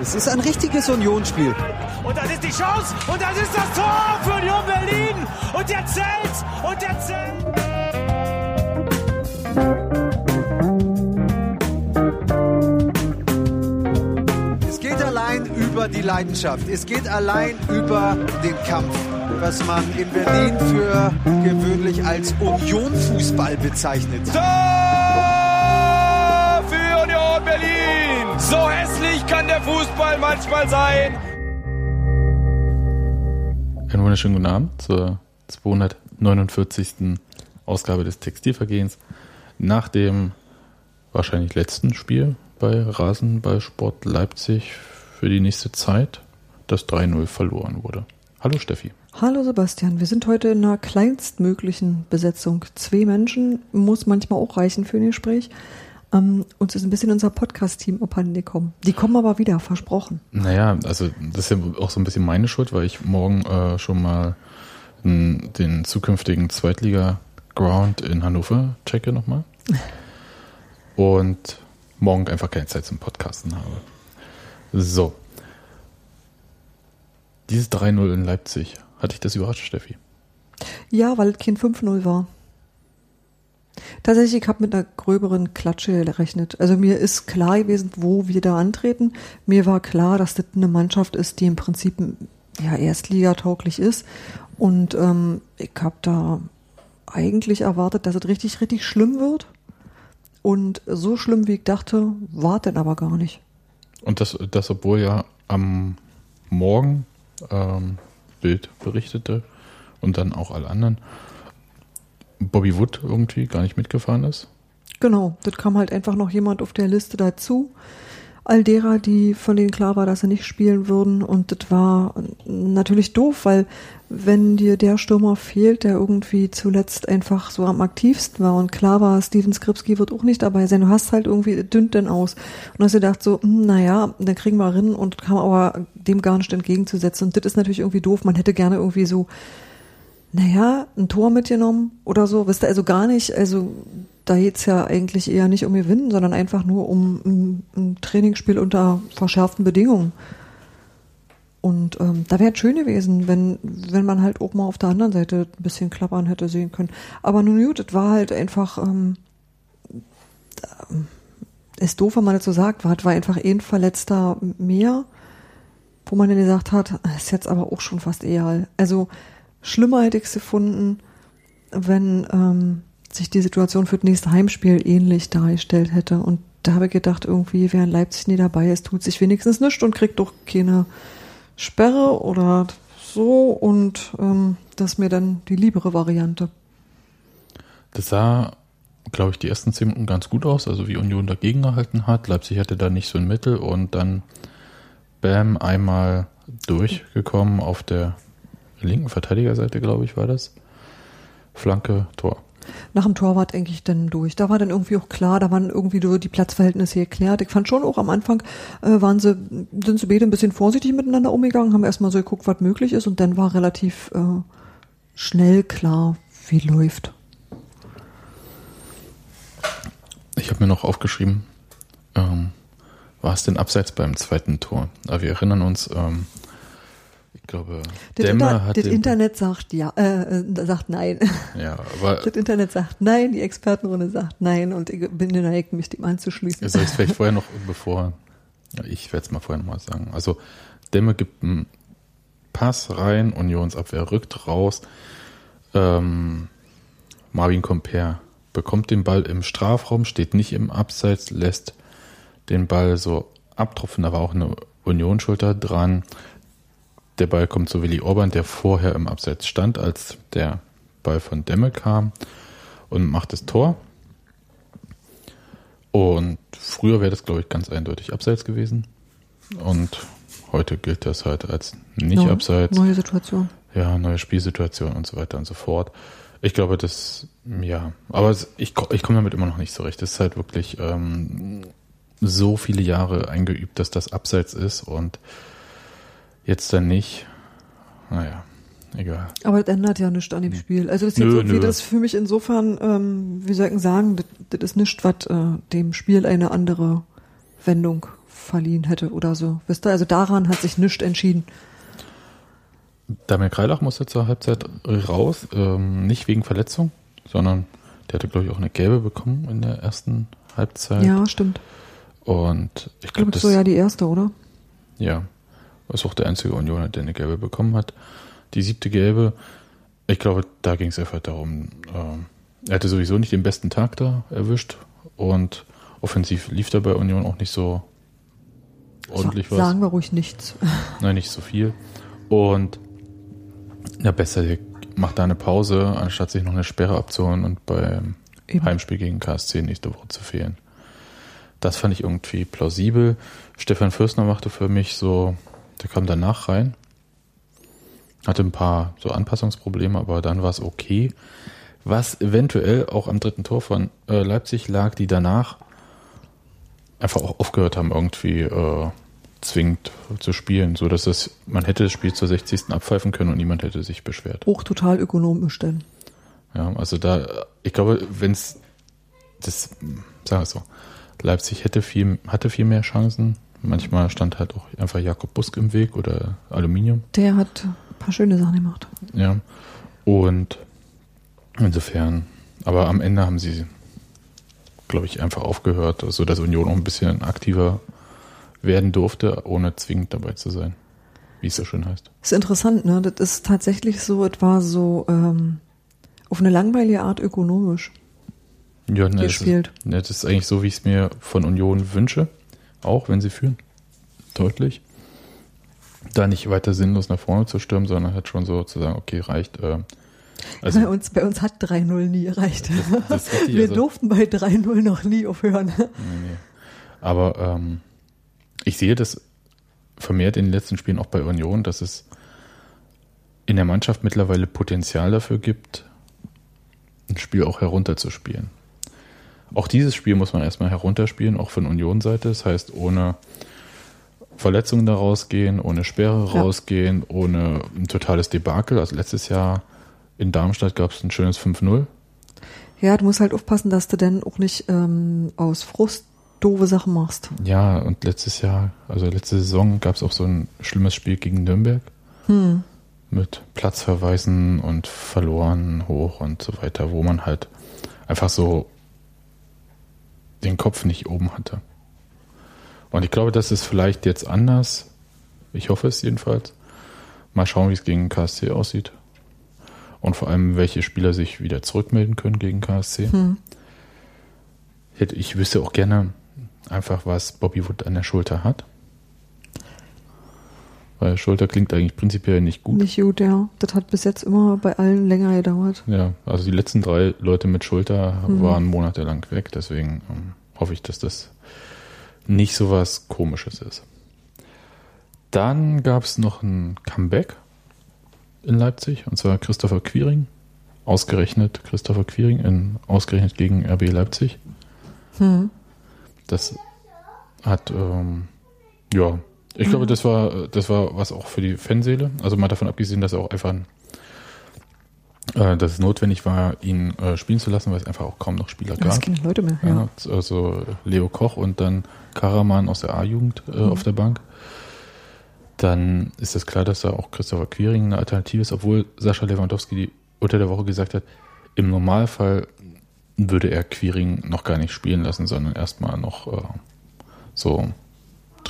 Es ist ein richtiges Unionsspiel. Und das ist die Chance und das ist das Tor für Union Berlin. Und der zählt und der zählt. Es geht allein über die Leidenschaft. Es geht allein über den Kampf, was man in Berlin für gewöhnlich als Union-Fußball bezeichnet. Tor kann der Fußball manchmal sein. Einen wunderschönen guten Abend zur 249. Ausgabe des Textilvergehens. Nach dem wahrscheinlich letzten Spiel bei Rasenballsport Leipzig für die nächste Zeit, das 3-0 verloren wurde. Hallo Steffi. Hallo Sebastian, wir sind heute in einer kleinstmöglichen Besetzung. Zwei Menschen muss manchmal auch reichen für ein Gespräch. Ähm, uns ist ein bisschen unser Podcast-Team abhanden gekommen. Die kommen aber wieder, versprochen. Naja, also das ist ja auch so ein bisschen meine Schuld, weil ich morgen äh, schon mal den, den zukünftigen Zweitliga-Ground in Hannover checke nochmal. Und morgen einfach keine Zeit zum Podcasten habe. So. Dieses 3-0 in Leipzig, hatte ich das überrascht, Steffi? Ja, weil es kein 5-0 war. Tatsächlich, ich habe mit einer gröberen Klatsche gerechnet. Also mir ist klar gewesen, wo wir da antreten. Mir war klar, dass das eine Mannschaft ist, die im Prinzip ja erstligatauglich ist. Und ähm, ich habe da eigentlich erwartet, dass es richtig, richtig schlimm wird. Und so schlimm, wie ich dachte, war denn aber gar nicht. Und das, das obwohl ja am Morgen ähm, Bild berichtete und dann auch alle anderen, Bobby Wood irgendwie gar nicht mitgefahren ist. Genau, das kam halt einfach noch jemand auf der Liste dazu. All derer, die von denen klar war, dass sie nicht spielen würden. Und das war natürlich doof, weil wenn dir der Stürmer fehlt, der irgendwie zuletzt einfach so am aktivsten war und klar war, Steven Skripski wird auch nicht dabei sein, du hast halt irgendwie dünnt denn aus. Und hast dir gedacht so, hm, naja, dann kriegen wir rein und kam aber dem gar nicht entgegenzusetzen. Und das ist natürlich irgendwie doof. Man hätte gerne irgendwie so naja, ein Tor mitgenommen oder so, wisst ihr, also gar nicht, also da geht's ja eigentlich eher nicht um Gewinnen, sondern einfach nur um ein, ein Trainingsspiel unter verschärften Bedingungen. Und ähm, da wäre es schön gewesen, wenn, wenn man halt auch mal auf der anderen Seite ein bisschen klappern hätte sehen können. Aber nun gut, es war halt einfach, ähm, ist doof, wenn man das so sagt, war, war einfach ein Verletzter mehr, wo man dann gesagt hat, ist jetzt aber auch schon fast egal. Also schlimmer hätte ich es gefunden, wenn ähm, sich die Situation für das nächste Heimspiel ähnlich dargestellt hätte. Und da habe ich gedacht, irgendwie, wer in Leipzig nie dabei ist, tut sich wenigstens nichts und kriegt doch keine Sperre oder so. Und ähm, das ist mir dann die liebere Variante. Das sah, glaube ich, die ersten zehn Minuten ganz gut aus, also wie Union dagegen gehalten hat. Leipzig hatte da nicht so ein Mittel und dann Bam einmal durchgekommen auf der linken Verteidigerseite, glaube ich, war das. Flanke, Tor. Nach dem Tor war es eigentlich dann durch. Da war dann irgendwie auch klar, da waren irgendwie die Platzverhältnisse geklärt. Ich fand schon auch am Anfang äh, waren sie, sind sie beide ein bisschen vorsichtig miteinander umgegangen, haben erstmal so geguckt, was möglich ist und dann war relativ äh, schnell klar, wie läuft. Ich habe mir noch aufgeschrieben, ähm, war es denn abseits beim zweiten Tor? Aber wir erinnern uns, ähm, glaube, das, Inter hat das Internet sagt ja, äh, äh, sagt nein. Ja, aber Das Internet sagt nein, die Expertenrunde sagt nein und ich bin geneigt, mich dem anzuschließen. soll ich es vielleicht vorher noch, bevor, ich werde es mal vorher nochmal sagen. Also Dämme gibt einen Pass rein, Unionsabwehr rückt raus. Ähm, Marvin Comper bekommt den Ball im Strafraum, steht nicht im Abseits, lässt den Ball so abtropfen, da war auch eine Unionsschulter dran. Der Ball kommt zu Willi Orban, der vorher im Abseits stand, als der Ball von Demme kam und macht das Tor. Und früher wäre das, glaube ich, ganz eindeutig abseits gewesen. Und heute gilt das halt als nicht Neu- abseits. Neue Situation. Ja, neue Spielsituation und so weiter und so fort. Ich glaube, das, ja, aber es, ich, ich komme damit immer noch nicht so recht. Es ist halt wirklich ähm, so viele Jahre eingeübt, dass das abseits ist und jetzt dann nicht. Naja, egal. Aber das ändert ja nichts an dem Spiel. Also das ist jetzt Nö, irgendwie nö. das für mich insofern, ähm, wie soll ich sagen, das, das ist nichts, was äh, dem Spiel eine andere Wendung verliehen hätte oder so. Wisst ihr, also daran hat sich nichts entschieden. Damir Kreilach musste zur Halbzeit raus, ähm, nicht wegen Verletzung, sondern der hatte, glaube ich, auch eine gelbe bekommen in der ersten Halbzeit. Ja, stimmt. Und ich glaube, das so ja die erste, oder? Ja, ist auch der einzige Unioner, der eine gelbe bekommen hat. Die siebte gelbe, ich glaube, da ging es einfach darum, ähm, er hatte sowieso nicht den besten Tag da erwischt und offensiv lief da bei Union auch nicht so ordentlich Sa was. Sagen wir ruhig nichts. Nein, nicht so viel. Und ja, besser, macht da eine Pause, anstatt sich noch eine Sperre abzuholen und beim Eben. Heimspiel gegen KSC nächste Woche zu fehlen. Das fand ich irgendwie plausibel. Stefan Fürstner machte für mich so, der kam danach rein, hatte ein paar so Anpassungsprobleme, aber dann war es okay. Was eventuell auch am dritten Tor von äh, Leipzig lag, die danach einfach auch aufgehört haben, irgendwie äh, zwingend zu spielen, so dass es, man hätte das Spiel zur 60. abpfeifen können und niemand hätte sich beschwert. Hoch total ökonomisch denn. Ja, also da, ich glaube, wenn es das, sagen wir es so, Leipzig hätte viel, hatte viel mehr Chancen. Manchmal stand halt auch einfach Jakob Busk im Weg oder Aluminium. Der hat ein paar schöne Sachen gemacht. Ja. Und insofern, aber am Ende haben sie, glaube ich, einfach aufgehört, so dass Union auch ein bisschen aktiver werden durfte, ohne zwingend dabei zu sein. Wie es so schön heißt. Ist interessant, ne? Das ist tatsächlich so, es war so ähm, auf eine langweilige Art ökonomisch Ja, ne, das gespielt. ist, ne, das ist eigentlich so, wie ich es mir von Union wünsche, auch wenn sie führen. Deutlich. Da nicht weiter sinnlos nach vorne zu stürmen, sondern halt schon so zu sagen, okay, reicht. Äh, bei, also, uns, bei uns hat 3-0 nie erreicht. das richtig, Wir also- durften bei 3-0 noch nie aufhören. Nee, nee. Aber ähm, ich sehe das vermehrt in den letzten Spielen auch bei Union, dass es in der Mannschaft mittlerweile Potenzial dafür gibt, ein Spiel auch herunterzuspielen. Auch dieses Spiel muss man erstmal herunterspielen, auch von Union-Seite. Das heißt, ohne Verletzungen da rausgehen, ohne Sperre Ja. rausgehen, ohne ein totales Debakel. Also letztes Jahr in Darmstadt gab es ein schönes 5-0. Ja, du musst halt aufpassen, dass du denn auch nicht ähm, aus Frust doofe Sachen machst. Ja, und letztes Jahr, also letzte Saison, gab es auch so ein schlimmes Spiel gegen Nürnberg Hm. mit Platzverweisen und verloren hoch und so weiter, wo man halt einfach so den Kopf nicht oben hatte. Und ich glaube, das ist vielleicht jetzt anders. Ich hoffe es jedenfalls. Mal schauen, wie es gegen KSC aussieht. Und vor allem, welche Spieler sich wieder zurückmelden können gegen KSC. Hm. Ich, hätte, ich wüsste auch gerne einfach, was Bobby Wood an der Schulter hat. Weil Schulter klingt eigentlich prinzipiell nicht gut. Nicht gut, ja. Das hat bis jetzt immer bei allen länger gedauert. Ja, also die letzten drei Leute mit Schulter Mhm. waren monatelang weg, deswegen ähm, hoffe ich, dass das nicht so was Komisches ist. Dann gab es noch ein Comeback in Leipzig, und zwar Christopher Quiring. Ausgerechnet Christopher Quiring, in, ausgerechnet gegen RB Leipzig. Hm. Das hat, ähm, ja, ich glaube, das war, das war was auch für die Fanseele. Also mal davon abgesehen, dass er auch einfach, äh, dass es notwendig war, ihn äh, spielen zu lassen, weil es einfach auch kaum noch Spieler gab. keine Leute mehr. Ja. Ja, also Leo Koch und dann Karaman aus der A-Jugend äh, Mhm. auf der Bank. Dann ist es klar, dass da auch Christopher Quiring eine Alternative ist, obwohl Sascha Lewandowski die unter der Woche gesagt hat, im Normalfall würde er Quiring noch gar nicht spielen lassen, sondern erstmal noch äh, so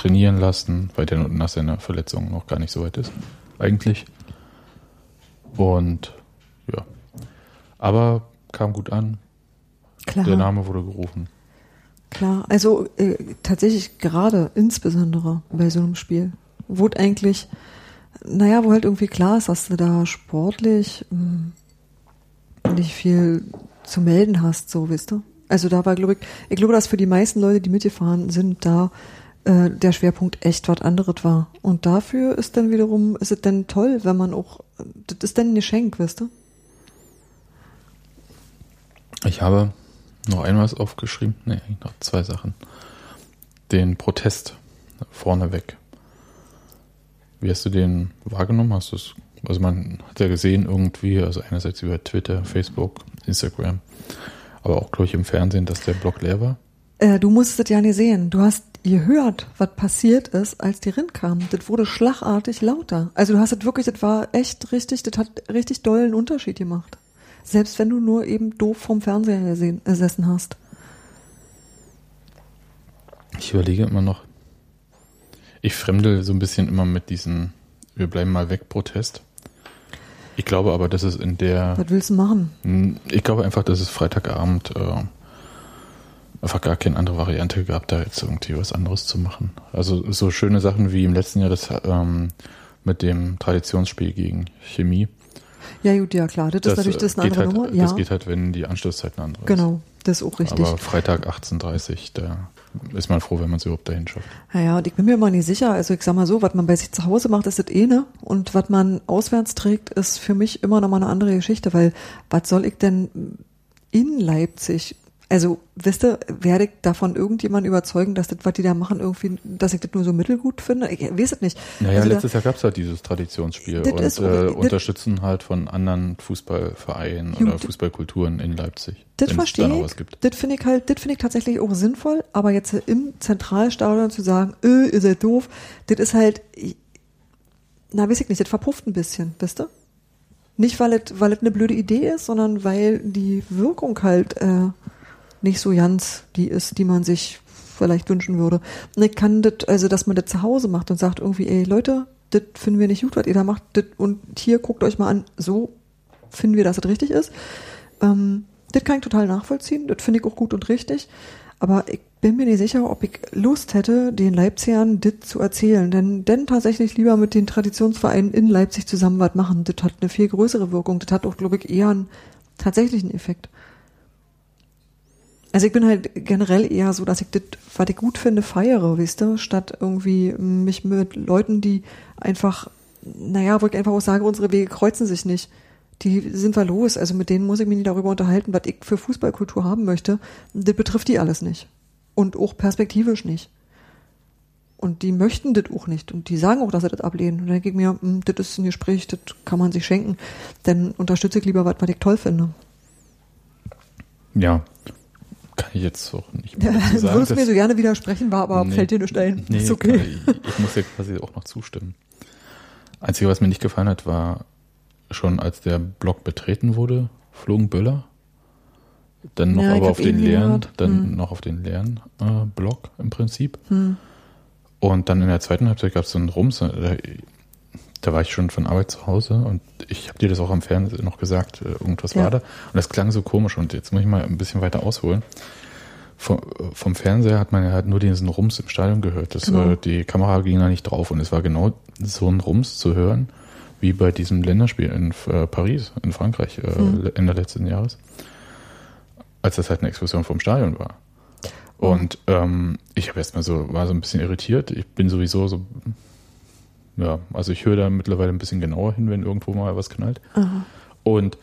trainieren lassen, weil der nach seiner Verletzung noch gar nicht so weit ist, eigentlich. Und ja. Aber kam gut an, Klar. der Name wurde gerufen. Klar, also äh, tatsächlich gerade, insbesondere bei so einem Spiel, wo es eigentlich, naja, wo halt irgendwie klar ist, dass du da sportlich mh, nicht viel zu melden hast, so, weißt du? Also da war, glaube ich, ich glaube, dass für die meisten Leute, die mitgefahren sind, da äh, der Schwerpunkt echt was anderes war. Und dafür ist dann wiederum, ist es dann toll, wenn man auch, das ist dann ein Geschenk, weißt du? Ich habe noch ein was aufgeschrieben. Nee, noch zwei Sachen. Den Protest vorneweg. Wie hast du den wahrgenommen? Hast du es, also man hat ja gesehen irgendwie, also einerseits über Twitter, Facebook, Instagram, aber auch, glaube ich, im Fernsehen, dass der Blog leer war. Äh, du musst es ja nicht sehen. Du hast gehört, was passiert ist, als die Rind kam. Das wurde schlagartig lauter. Also du hast es wirklich, das war echt richtig, das hat richtig dollen Unterschied gemacht. Selbst wenn du nur eben doof vom Fernseher gesehen, gesessen hast. Ich überlege immer noch. Ich fremdel so ein bisschen immer mit diesen Wir bleiben mal weg Protest. Ich glaube aber, dass es in der. Was willst du machen? Ich glaube einfach, dass es Freitagabend äh, einfach gar keine andere Variante gab, da jetzt irgendwie was anderes zu machen. Also so schöne Sachen wie im letzten Jahr das ähm, mit dem Traditionsspiel gegen Chemie. Ja, gut, ja klar. Das, das ist natürlich das eine andere halt, Nummer. Ja. Das geht halt, wenn die Anschlusszeit eine andere genau, ist. das ist auch richtig. Aber Freitag 18.30 Uhr, da ist man froh, wenn man es überhaupt dahin schafft. Naja, und ich bin mir mal nicht sicher. Also ich sag mal so, was man bei sich zu Hause macht, ist das eh ne. Und was man auswärts trägt, ist für mich immer noch mal eine andere Geschichte, weil was soll ich denn in Leipzig also, wisst ihr, werde ich davon irgendjemand überzeugen, dass das, was die da machen, irgendwie, dass ich das nur so mittelgut finde? Ich weiß es nicht. Naja, also letztes da, Jahr gab es halt dieses Traditionsspiel und ist, äh, unterstützen halt von anderen Fußballvereinen oder Fußballkulturen in Leipzig. Das verstehe ich. Das finde ich halt, das finde ich tatsächlich auch sinnvoll, aber jetzt im Zentralstadion zu sagen, äh, ihr seid doof, das ist halt, na, weiß ich nicht, das verpufft ein bisschen, wisst ihr? Nicht, weil es, weil es eine blöde Idee ist, sondern weil die Wirkung halt, äh, nicht so ganz die ist, die man sich vielleicht wünschen würde. Und ich kann das, also dass man das zu Hause macht und sagt irgendwie, ey Leute, das finden wir nicht gut, was ihr da macht, das, und hier guckt euch mal an, so finden wir, dass das richtig ist. Ähm, das kann ich total nachvollziehen, das finde ich auch gut und richtig. Aber ich bin mir nicht sicher, ob ich Lust hätte, den Leipzigern das zu erzählen. Denn, denn tatsächlich lieber mit den Traditionsvereinen in Leipzig zusammen was machen. Das hat eine viel größere Wirkung. Das hat auch, glaube ich, eher einen tatsächlichen Effekt. Also ich bin halt generell eher so, dass ich das, was ich gut finde, feiere, weißt du, statt irgendwie mich mit Leuten, die einfach, naja, wo ich einfach auch sage, unsere Wege kreuzen sich nicht. Die sind wir los. Also mit denen muss ich mich nicht darüber unterhalten, was ich für Fußballkultur haben möchte. Das betrifft die alles nicht. Und auch perspektivisch nicht. Und die möchten das auch nicht. Und die sagen auch, dass sie das ablehnen. Und dann denke ich mir, hm, das ist ein Gespräch, das kann man sich schenken. Dann unterstütze ich lieber was, was ich toll finde. Ja, kann ich jetzt auch nicht mehr sagen. Würdest mir so gerne widersprechen, war aber nee, fällt dir nicht ein. Nee, ist okay. Ich, ich muss dir quasi auch noch zustimmen. Einzige, was mir nicht gefallen hat, war schon als der Block betreten wurde, flogen Böller. Dann noch ja, aber auf den leeren, dann hm. noch auf den leeren äh, Block im Prinzip. Hm. Und dann in der zweiten Halbzeit gab es so einen Rums. Da, war ich schon von Arbeit zu Hause und ich habe dir das auch am Fernsehen noch gesagt, äh, irgendwas ja. war da. Und das klang so komisch und jetzt muss ich mal ein bisschen weiter ausholen vom, vom Fernseher hat man ja halt nur diesen Rums im Stadion gehört. Das, genau. äh, die Kamera ging da nicht drauf und es war genau so ein Rums zu hören, wie bei diesem Länderspiel in äh, Paris, in Frankreich, äh, mhm. Ende letzten Jahres, als das halt eine Explosion vom Stadion war. Mhm. Und ähm, ich habe erstmal so, war so ein bisschen irritiert. Ich bin sowieso so, ja, also ich höre da mittlerweile ein bisschen genauer hin, wenn irgendwo mal was knallt. Mhm. Und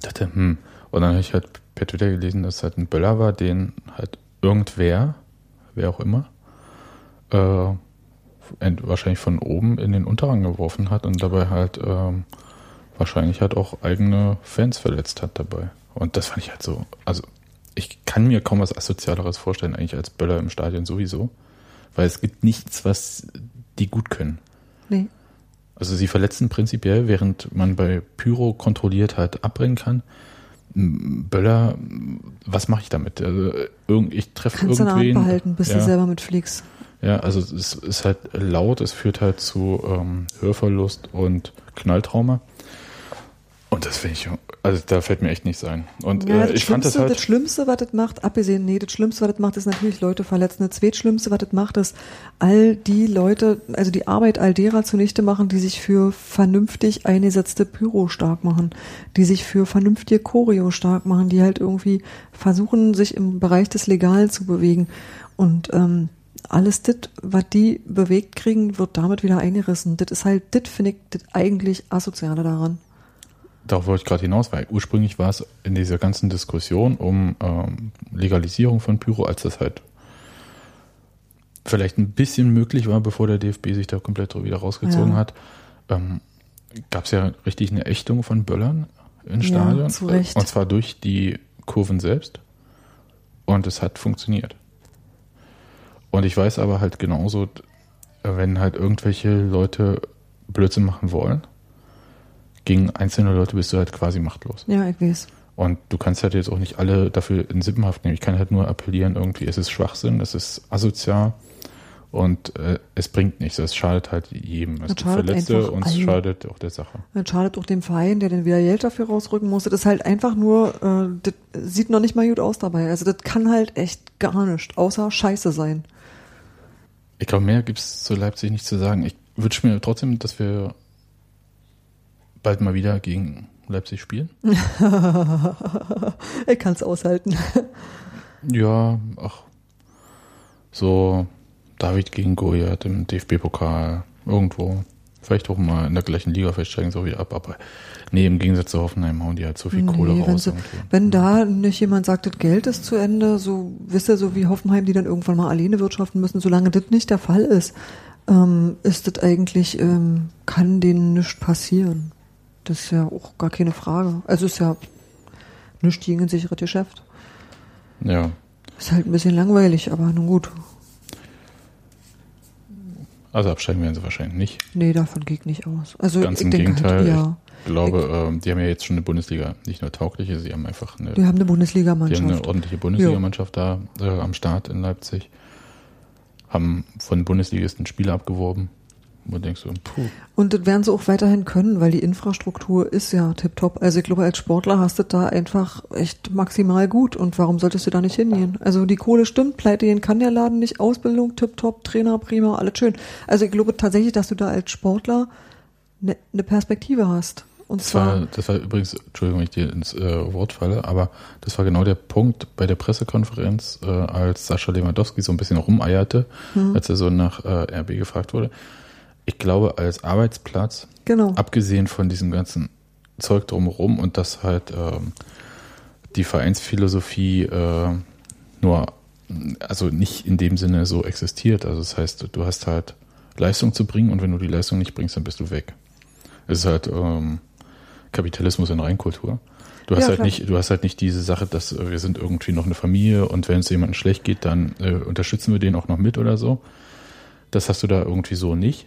dachte, hm, und dann habe ich halt per Twitter gelesen, dass es halt ein Böller war, den halt irgendwer, wer auch immer, äh, wahrscheinlich von oben in den Unterrang geworfen hat und dabei halt ähm, wahrscheinlich halt auch eigene Fans verletzt hat dabei. Und das fand ich halt so, also ich kann mir kaum was Asozialeres vorstellen, eigentlich als Böller im Stadion sowieso. Weil es gibt nichts, was die gut können. Nee. Also sie verletzen prinzipiell, während man bei Pyro kontrolliert halt abbrennen kann, Böller, was mache ich damit? Also, ich treffe irgendwen. Kannst du behalten, bis ja. du selber mitfliegst. Ja, also es ist halt laut, es führt halt zu ähm, Hörverlust und Knalltrauma. Und das finde ich, also da fällt mir echt nichts ein. Und ja, äh, ich fand das halt. Das Schlimmste, was das macht, abgesehen, nee, das Schlimmste, was das macht, ist natürlich Leute verletzen. Das Zweitschlimmste, was das macht, ist all die Leute, also die Arbeit all derer zunichte machen, die sich für vernünftig eingesetzte Pyro stark machen, die sich für vernünftige Choreo stark machen, die halt irgendwie versuchen, sich im Bereich des Legalen zu bewegen. Und ähm, alles das, was die bewegt kriegen, wird damit wieder eingerissen. Das ist halt, das finde ich das eigentlich Asoziale daran darauf wollte ich gerade hinaus, weil ursprünglich war es in dieser ganzen Diskussion um ähm, Legalisierung von Pyro, als das halt vielleicht ein bisschen möglich war, bevor der DFB sich da komplett wieder rausgezogen ja. hat, ähm, gab es ja richtig eine Ächtung von Böllern im Stadion. Ja, und zwar durch die Kurven selbst. Und es hat funktioniert. Und ich weiß aber halt genauso, wenn halt irgendwelche Leute Blödsinn machen wollen, gegen einzelne Leute bist du halt quasi machtlos. Ja, ich weiß. Und du kannst halt jetzt auch nicht alle dafür in Sippenhaft nehmen. Ich kann halt nur appellieren, irgendwie, es ist Schwachsinn, es ist asozial und äh, es bringt nichts. Es schadet halt jedem. Es gibt Verletzte und es schadet auch der Sache. Das schadet auch dem Verein, der dann wieder Geld dafür rausrücken musste. Das ist halt einfach nur, äh, das sieht noch nicht mal gut aus dabei. Also das kann halt echt gar nicht, außer Scheiße sein. Ich glaube, mehr gibt es zu Leipzig nicht zu sagen. Ich wünsche mir trotzdem, dass wir bald mal wieder gegen Leipzig spielen. ich kann es aushalten. Ja, ach, so David gegen Goliath im DFB-Pokal irgendwo. Vielleicht auch mal in der gleichen Liga, vielleicht steigen sie auch wieder ab. Aber nee, im Gegensatz zu Hoffenheim hauen die halt so viel Kohle Nee, wenn, raus. sie, wenn da nicht jemand sagt, das Geld ist zu Ende, so wisst ihr, so wie Hoffenheim, die dann irgendwann mal alleine wirtschaften müssen, solange das nicht der Fall ist, ähm, ist das eigentlich, ähm, kann denen nichts passieren. Das ist ja auch gar keine Frage. Also ist ja nichts gegen ein sicheres Geschäft. Ja, Ist halt ein bisschen langweilig, aber nun gut. also absteigen werden sie wahrscheinlich nicht. Nee, davon gehe ich nicht aus. Also Ganz ich im denke Gegenteil. halt, ja. Ich glaube, ähm, die haben ja jetzt schon eine Bundesliga, nicht nur taugliche, sie haben einfach eine, Die haben eine die haben Bundesligamannschaft. eine ordentliche Bundesligamannschaft da äh, am Start in Leipzig. Haben von Bundesligisten Spieler abgeworben. Wo du denkst so, puh, Und das werden sie auch weiterhin können, weil die Infrastruktur ist ja tipptopp. Also ich glaube, als Sportler hast du da einfach echt maximal gut. Und warum solltest du da nicht hingehen? Also die Kohle stimmt, pleite gehen kann der Laden nicht, Ausbildung tipptopp, Trainer prima, alles schön. Also ich glaube tatsächlich, dass du da als Sportler eine ne Perspektive hast. Und Das zwar, war, das war übrigens, Entschuldigung, wenn ich dir ins äh, Wort falle, aber das war genau der Punkt bei der Pressekonferenz, äh, als Sascha Lewandowski so ein bisschen rumeierte, Hm. als er so nach äh, RB gefragt wurde. Ich glaube, als Arbeitsplatz, genau. abgesehen von diesem ganzen Zeug drumherum und dass halt ähm, die Vereinsphilosophie äh, nur, also nicht in dem Sinne so existiert. Also das heißt, du hast halt Leistung zu bringen und wenn du die Leistung nicht bringst, dann bist du weg. Es ist halt ähm, Kapitalismus in Reinkultur. Du hast Ja, halt klar. nicht, du hast halt nicht diese Sache, dass wir sind irgendwie noch eine Familie und wenn es jemandem schlecht geht, dann äh, unterstützen wir den auch noch mit oder so. Das hast du da irgendwie so nicht.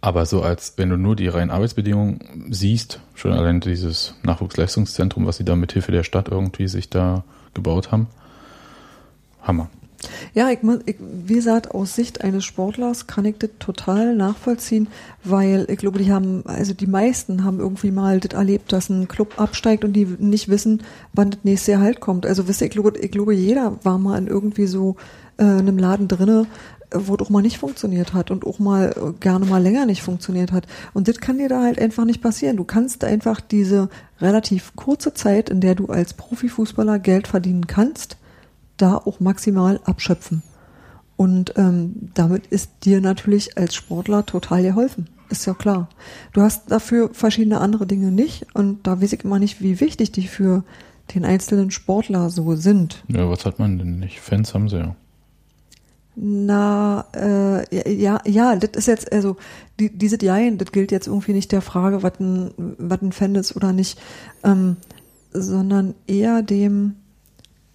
Aber so als, wenn du nur die reinen Arbeitsbedingungen siehst, schon allein dieses Nachwuchsleistungszentrum, was sie da mit Hilfe der Stadt irgendwie sich da gebaut haben, Hammer. Ja, ich, ich, wie gesagt, aus Sicht eines Sportlers kann ich das total nachvollziehen, weil ich glaube, die haben, also die meisten haben irgendwie mal das erlebt, dass ein Club absteigt und die nicht wissen, wann das nächste Jahr halt kommt. Also wisst ihr, ich glaube, ich glaube, jeder war mal in irgendwie so äh, einem Laden drinne, wo auch mal nicht funktioniert hat und auch mal äh, gerne mal länger nicht funktioniert hat. Und das kann dir da halt einfach nicht passieren. Du kannst einfach diese relativ kurze Zeit, in der du als Profifußballer Geld verdienen kannst, da auch maximal abschöpfen. Und ähm, damit ist dir natürlich als Sportler total geholfen. Ist ja klar. Du hast dafür verschiedene andere Dinge nicht und da weiß ich immer nicht, wie wichtig die für den einzelnen Sportler so sind. Ja, was hat man denn nicht? Fans haben sie ja. Na, äh, ja, ja, das ist jetzt, also die, diese Jein, das gilt jetzt irgendwie nicht der Frage, was ein, was ein Fan ist oder nicht, ähm, sondern eher dem,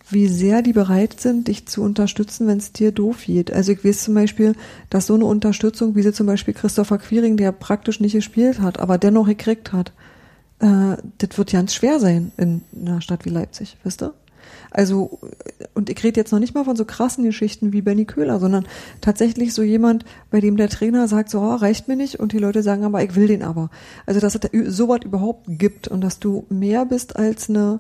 wie sehr die bereit sind, dich zu unterstützen, wenn es dir doof geht. Also ich weiß zum Beispiel, dass so eine Unterstützung, wie sie zum Beispiel Christopher Quiring, der praktisch nicht gespielt hat, aber dennoch gekriegt hat, äh, das wird ganz schwer sein in einer Stadt wie Leipzig, wisst ihr? Also, und ich rede jetzt noch nicht mal von so krassen Geschichten wie Benny Köhler, sondern tatsächlich so jemand, bei dem der Trainer sagt, so, oh, reicht mir nicht, und die Leute sagen aber, ich will den aber. Also, dass es da sowas überhaupt gibt und dass du mehr bist als eine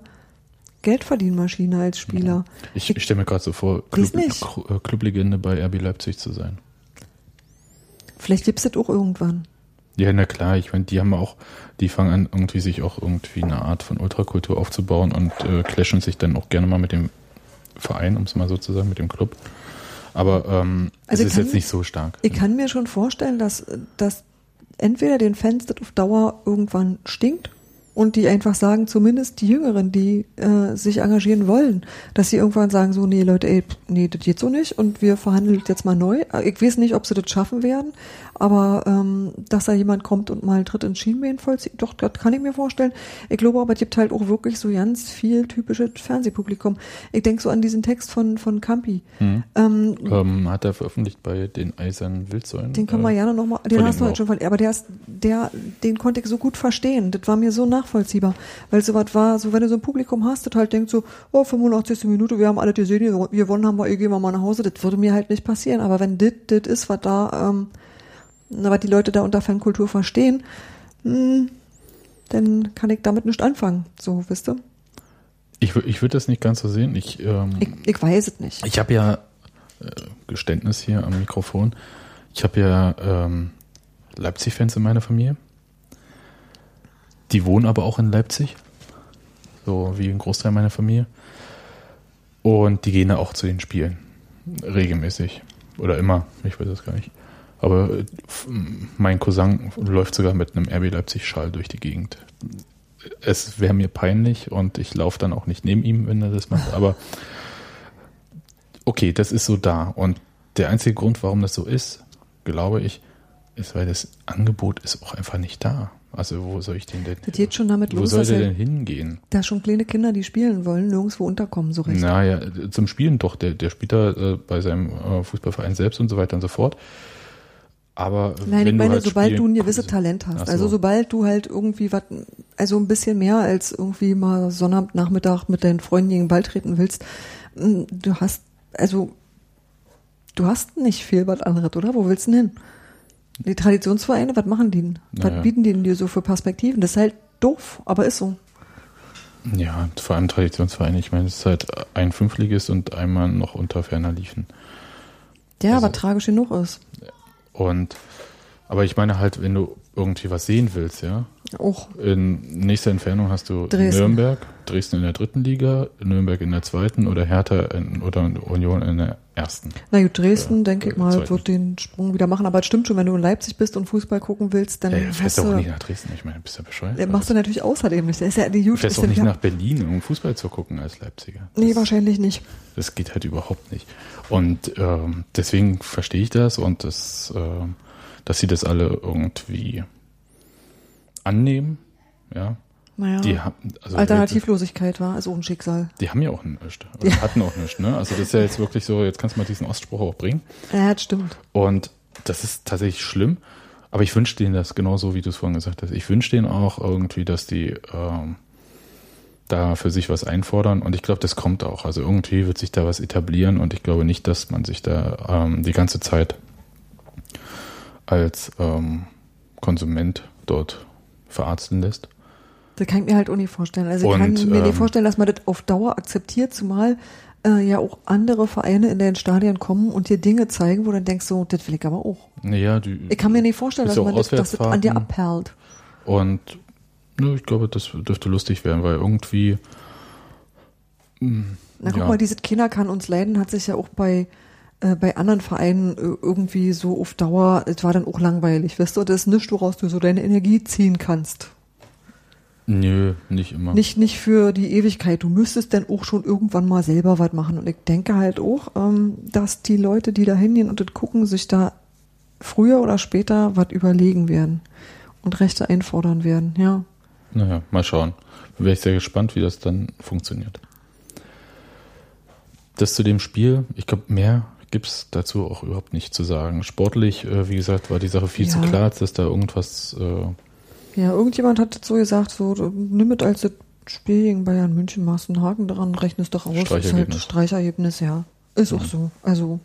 Geldverdienmaschine als Spieler. Ich, ich stelle mir gerade so vor, Club, äh, Clublegende bei RB Leipzig zu sein. Vielleicht gibt's das auch irgendwann. Ja, na klar, ich meine, die haben auch, die fangen an, irgendwie sich auch irgendwie eine Art von Ultrakultur aufzubauen und äh, clashen sich dann auch gerne mal mit dem Verein, um es mal so zu sagen, mit dem Club. Aber ähm, Also es ist kann- jetzt nicht so stark. Ich kann mir schon vorstellen, dass, dass entweder den Fans das auf Dauer irgendwann stinkt und die einfach sagen, zumindest die Jüngeren, die äh, sich engagieren wollen, dass sie irgendwann sagen, so, nee, Leute, ey, nee, das geht so nicht und wir verhandeln jetzt mal neu. Ich weiß nicht, ob sie das schaffen werden, aber ähm, dass da jemand kommt und mal einen Tritt ins Schienbein vollzieht, doch, das kann ich mir vorstellen. Ich glaube aber, es gibt halt auch wirklich so ganz viel typisches Fernsehpublikum. Ich denke so an diesen Text von, von Campi. Hm. Ähm, Ähm, hat er veröffentlicht bei den Eisernen Wildsäulen. den können wir Äh, gerne nochmal, den hast du halt schon verlinkt, aber der ist, der, den konnte ich so gut verstehen. Das war mir so nachvollziehbar. Weil so was war, so wenn du so ein Publikum hast, das halt denkt so, oh, 85. Minute, wir haben alle gesehen, wir gewonnen haben, wir, eh, gehen wir mal nach Hause, das würde mir halt nicht passieren. Aber wenn das, das ist, was da, ähm, was die Leute da unter Fankultur verstehen, hm, dann kann ich damit nicht anfangen. So, wisst ihr? Ich, ich würde das nicht ganz so sehen. Ich, ähm, Ich, ich weiß es nicht. Ich habe ja äh, Geständnis hier am Mikrofon. Ich habe ja ähm, Leipzig-Fans in meiner Familie. Die wohnen aber auch in Leipzig. So wie ein Großteil meiner Familie. Und die gehen da auch zu den Spielen. Regelmäßig. Oder immer. Ich weiß das gar nicht. Aber äh, mein Cousin läuft sogar mit einem RB Leipzig-Schal durch die Gegend. Es wäre mir peinlich und ich laufe dann auch nicht neben ihm, wenn er das macht. Aber okay, das ist so da. Und der einzige Grund, warum das so ist, glaube ich, ist, weil das Angebot ist auch einfach nicht da. Also wo soll ich den denn? Das geht schon damit wo los, soll dass der er- denn hingehen? Da schon kleine Kinder, die spielen wollen, nirgendwo unterkommen, so recht. Naja, zum Spielen doch. Der, der spielt da äh, bei seinem äh, Fußballverein selbst und so weiter und so fort. Aber Nein, ich meine, du halt sobald du ein gewisses Talent hast. Ach so. Also sobald du halt irgendwie was, also ein bisschen mehr als irgendwie mal Sonnabendnachmittag mit deinen Freunden gegen den Ball treten willst, m, du hast, also du hast nicht viel was anderes, oder? Wo willst du denn hin? Die Traditionsvereine, was machen die denn? Was Naja. bieten die denn dir so für Perspektiven? Das ist halt doof, aber ist so. Ja, vor allem Traditionsvereine. Ich meine, es ist halt ein Fünftligist und einmal noch unter ferner liefen. Ja, Also- aber tragisch genug ist. Und aber ich meine halt, wenn du irgendwie was sehen willst, ja, Auch. in nächster Entfernung hast du Dresden. Nürnberg, Dresden in der dritten Liga, Nürnberg in der zweiten oder Hertha in, oder Union in der ersten. Na gut, Dresden, Ja, denke ich äh, mal, zweiten. wird den Sprung wieder machen. Aber es stimmt schon, wenn du in Leipzig bist und Fußball gucken willst, dann du hast fährst du, auch nicht nach Dresden, ich meine, bist du bescheuert? äh, machst du natürlich außerdem nicht. Das ist ja die du Jut fährst ja nicht nach Berlin, um Fußball zu gucken als Leipziger. Nee, Das- wahrscheinlich nicht. Das geht halt überhaupt nicht. Und ähm, deswegen verstehe ich das und das, ähm, dass sie das alle irgendwie annehmen. Ja, Naja, die haben also Alternativlosigkeit war, also ein Schicksal. Die haben ja auch nichts. Oder hatten auch nichts, ne? Also das ist ja jetzt wirklich so, jetzt kannst du mal diesen Ostspruch auch bringen. Ja, das stimmt. Und das ist tatsächlich schlimm. Aber ich wünsche denen das genauso, wie du es vorhin gesagt hast. Ich wünsche denen auch irgendwie, dass die ähm, da für sich was einfordern. Und ich glaube, das kommt auch. Also irgendwie wird sich da was etablieren. Und ich glaube nicht, dass man sich da ähm, die ganze Zeit als ähm, Konsument dort verarzten lässt. Das kann ich mir halt auch nicht vorstellen. Also ich Und, kann mir ähm, nicht vorstellen, dass man das auf Dauer akzeptiert, zumal äh, ja auch andere Vereine in den Stadien kommen und dir Dinge zeigen, wo du dann denkst, so, das will ich aber auch. Naja, die, Ich kann mir nicht vorstellen, dass man das, dass das an dir abperlt. Und ne, ich glaube, das dürfte lustig werden, weil irgendwie. mh, Na guck ja, mal, dieses Kinder kann uns leiden, hat sich ja auch bei, äh, bei anderen Vereinen äh, irgendwie so auf Dauer, es war dann auch langweilig, weißt du, das ist nichts, woraus du so deine Energie ziehen kannst. Nö, nicht immer. Nicht, nicht für die Ewigkeit. Du müsstest dann auch schon irgendwann mal selber was machen. Und ich denke halt auch, ähm, dass die Leute, die da hingehen und das gucken, sich da früher oder später was überlegen werden und Rechte einfordern werden, ja. Naja, mal schauen. Wäre ich sehr gespannt, wie das dann funktioniert. Das zu dem Spiel, ich glaube, mehr gibt's dazu auch überhaupt nicht zu sagen. Sportlich, äh, wie gesagt, war die Sache viel zu Ja. klar, als dass da irgendwas. Äh, Ja, irgendjemand hat so gesagt, so, du nimm es als das Spiel gegen Bayern München, machst einen Haken daran, rechnest doch aus. Ist halt Streichergebnis. Streichergebnis, ja. Ist auch Mhm. so. Also,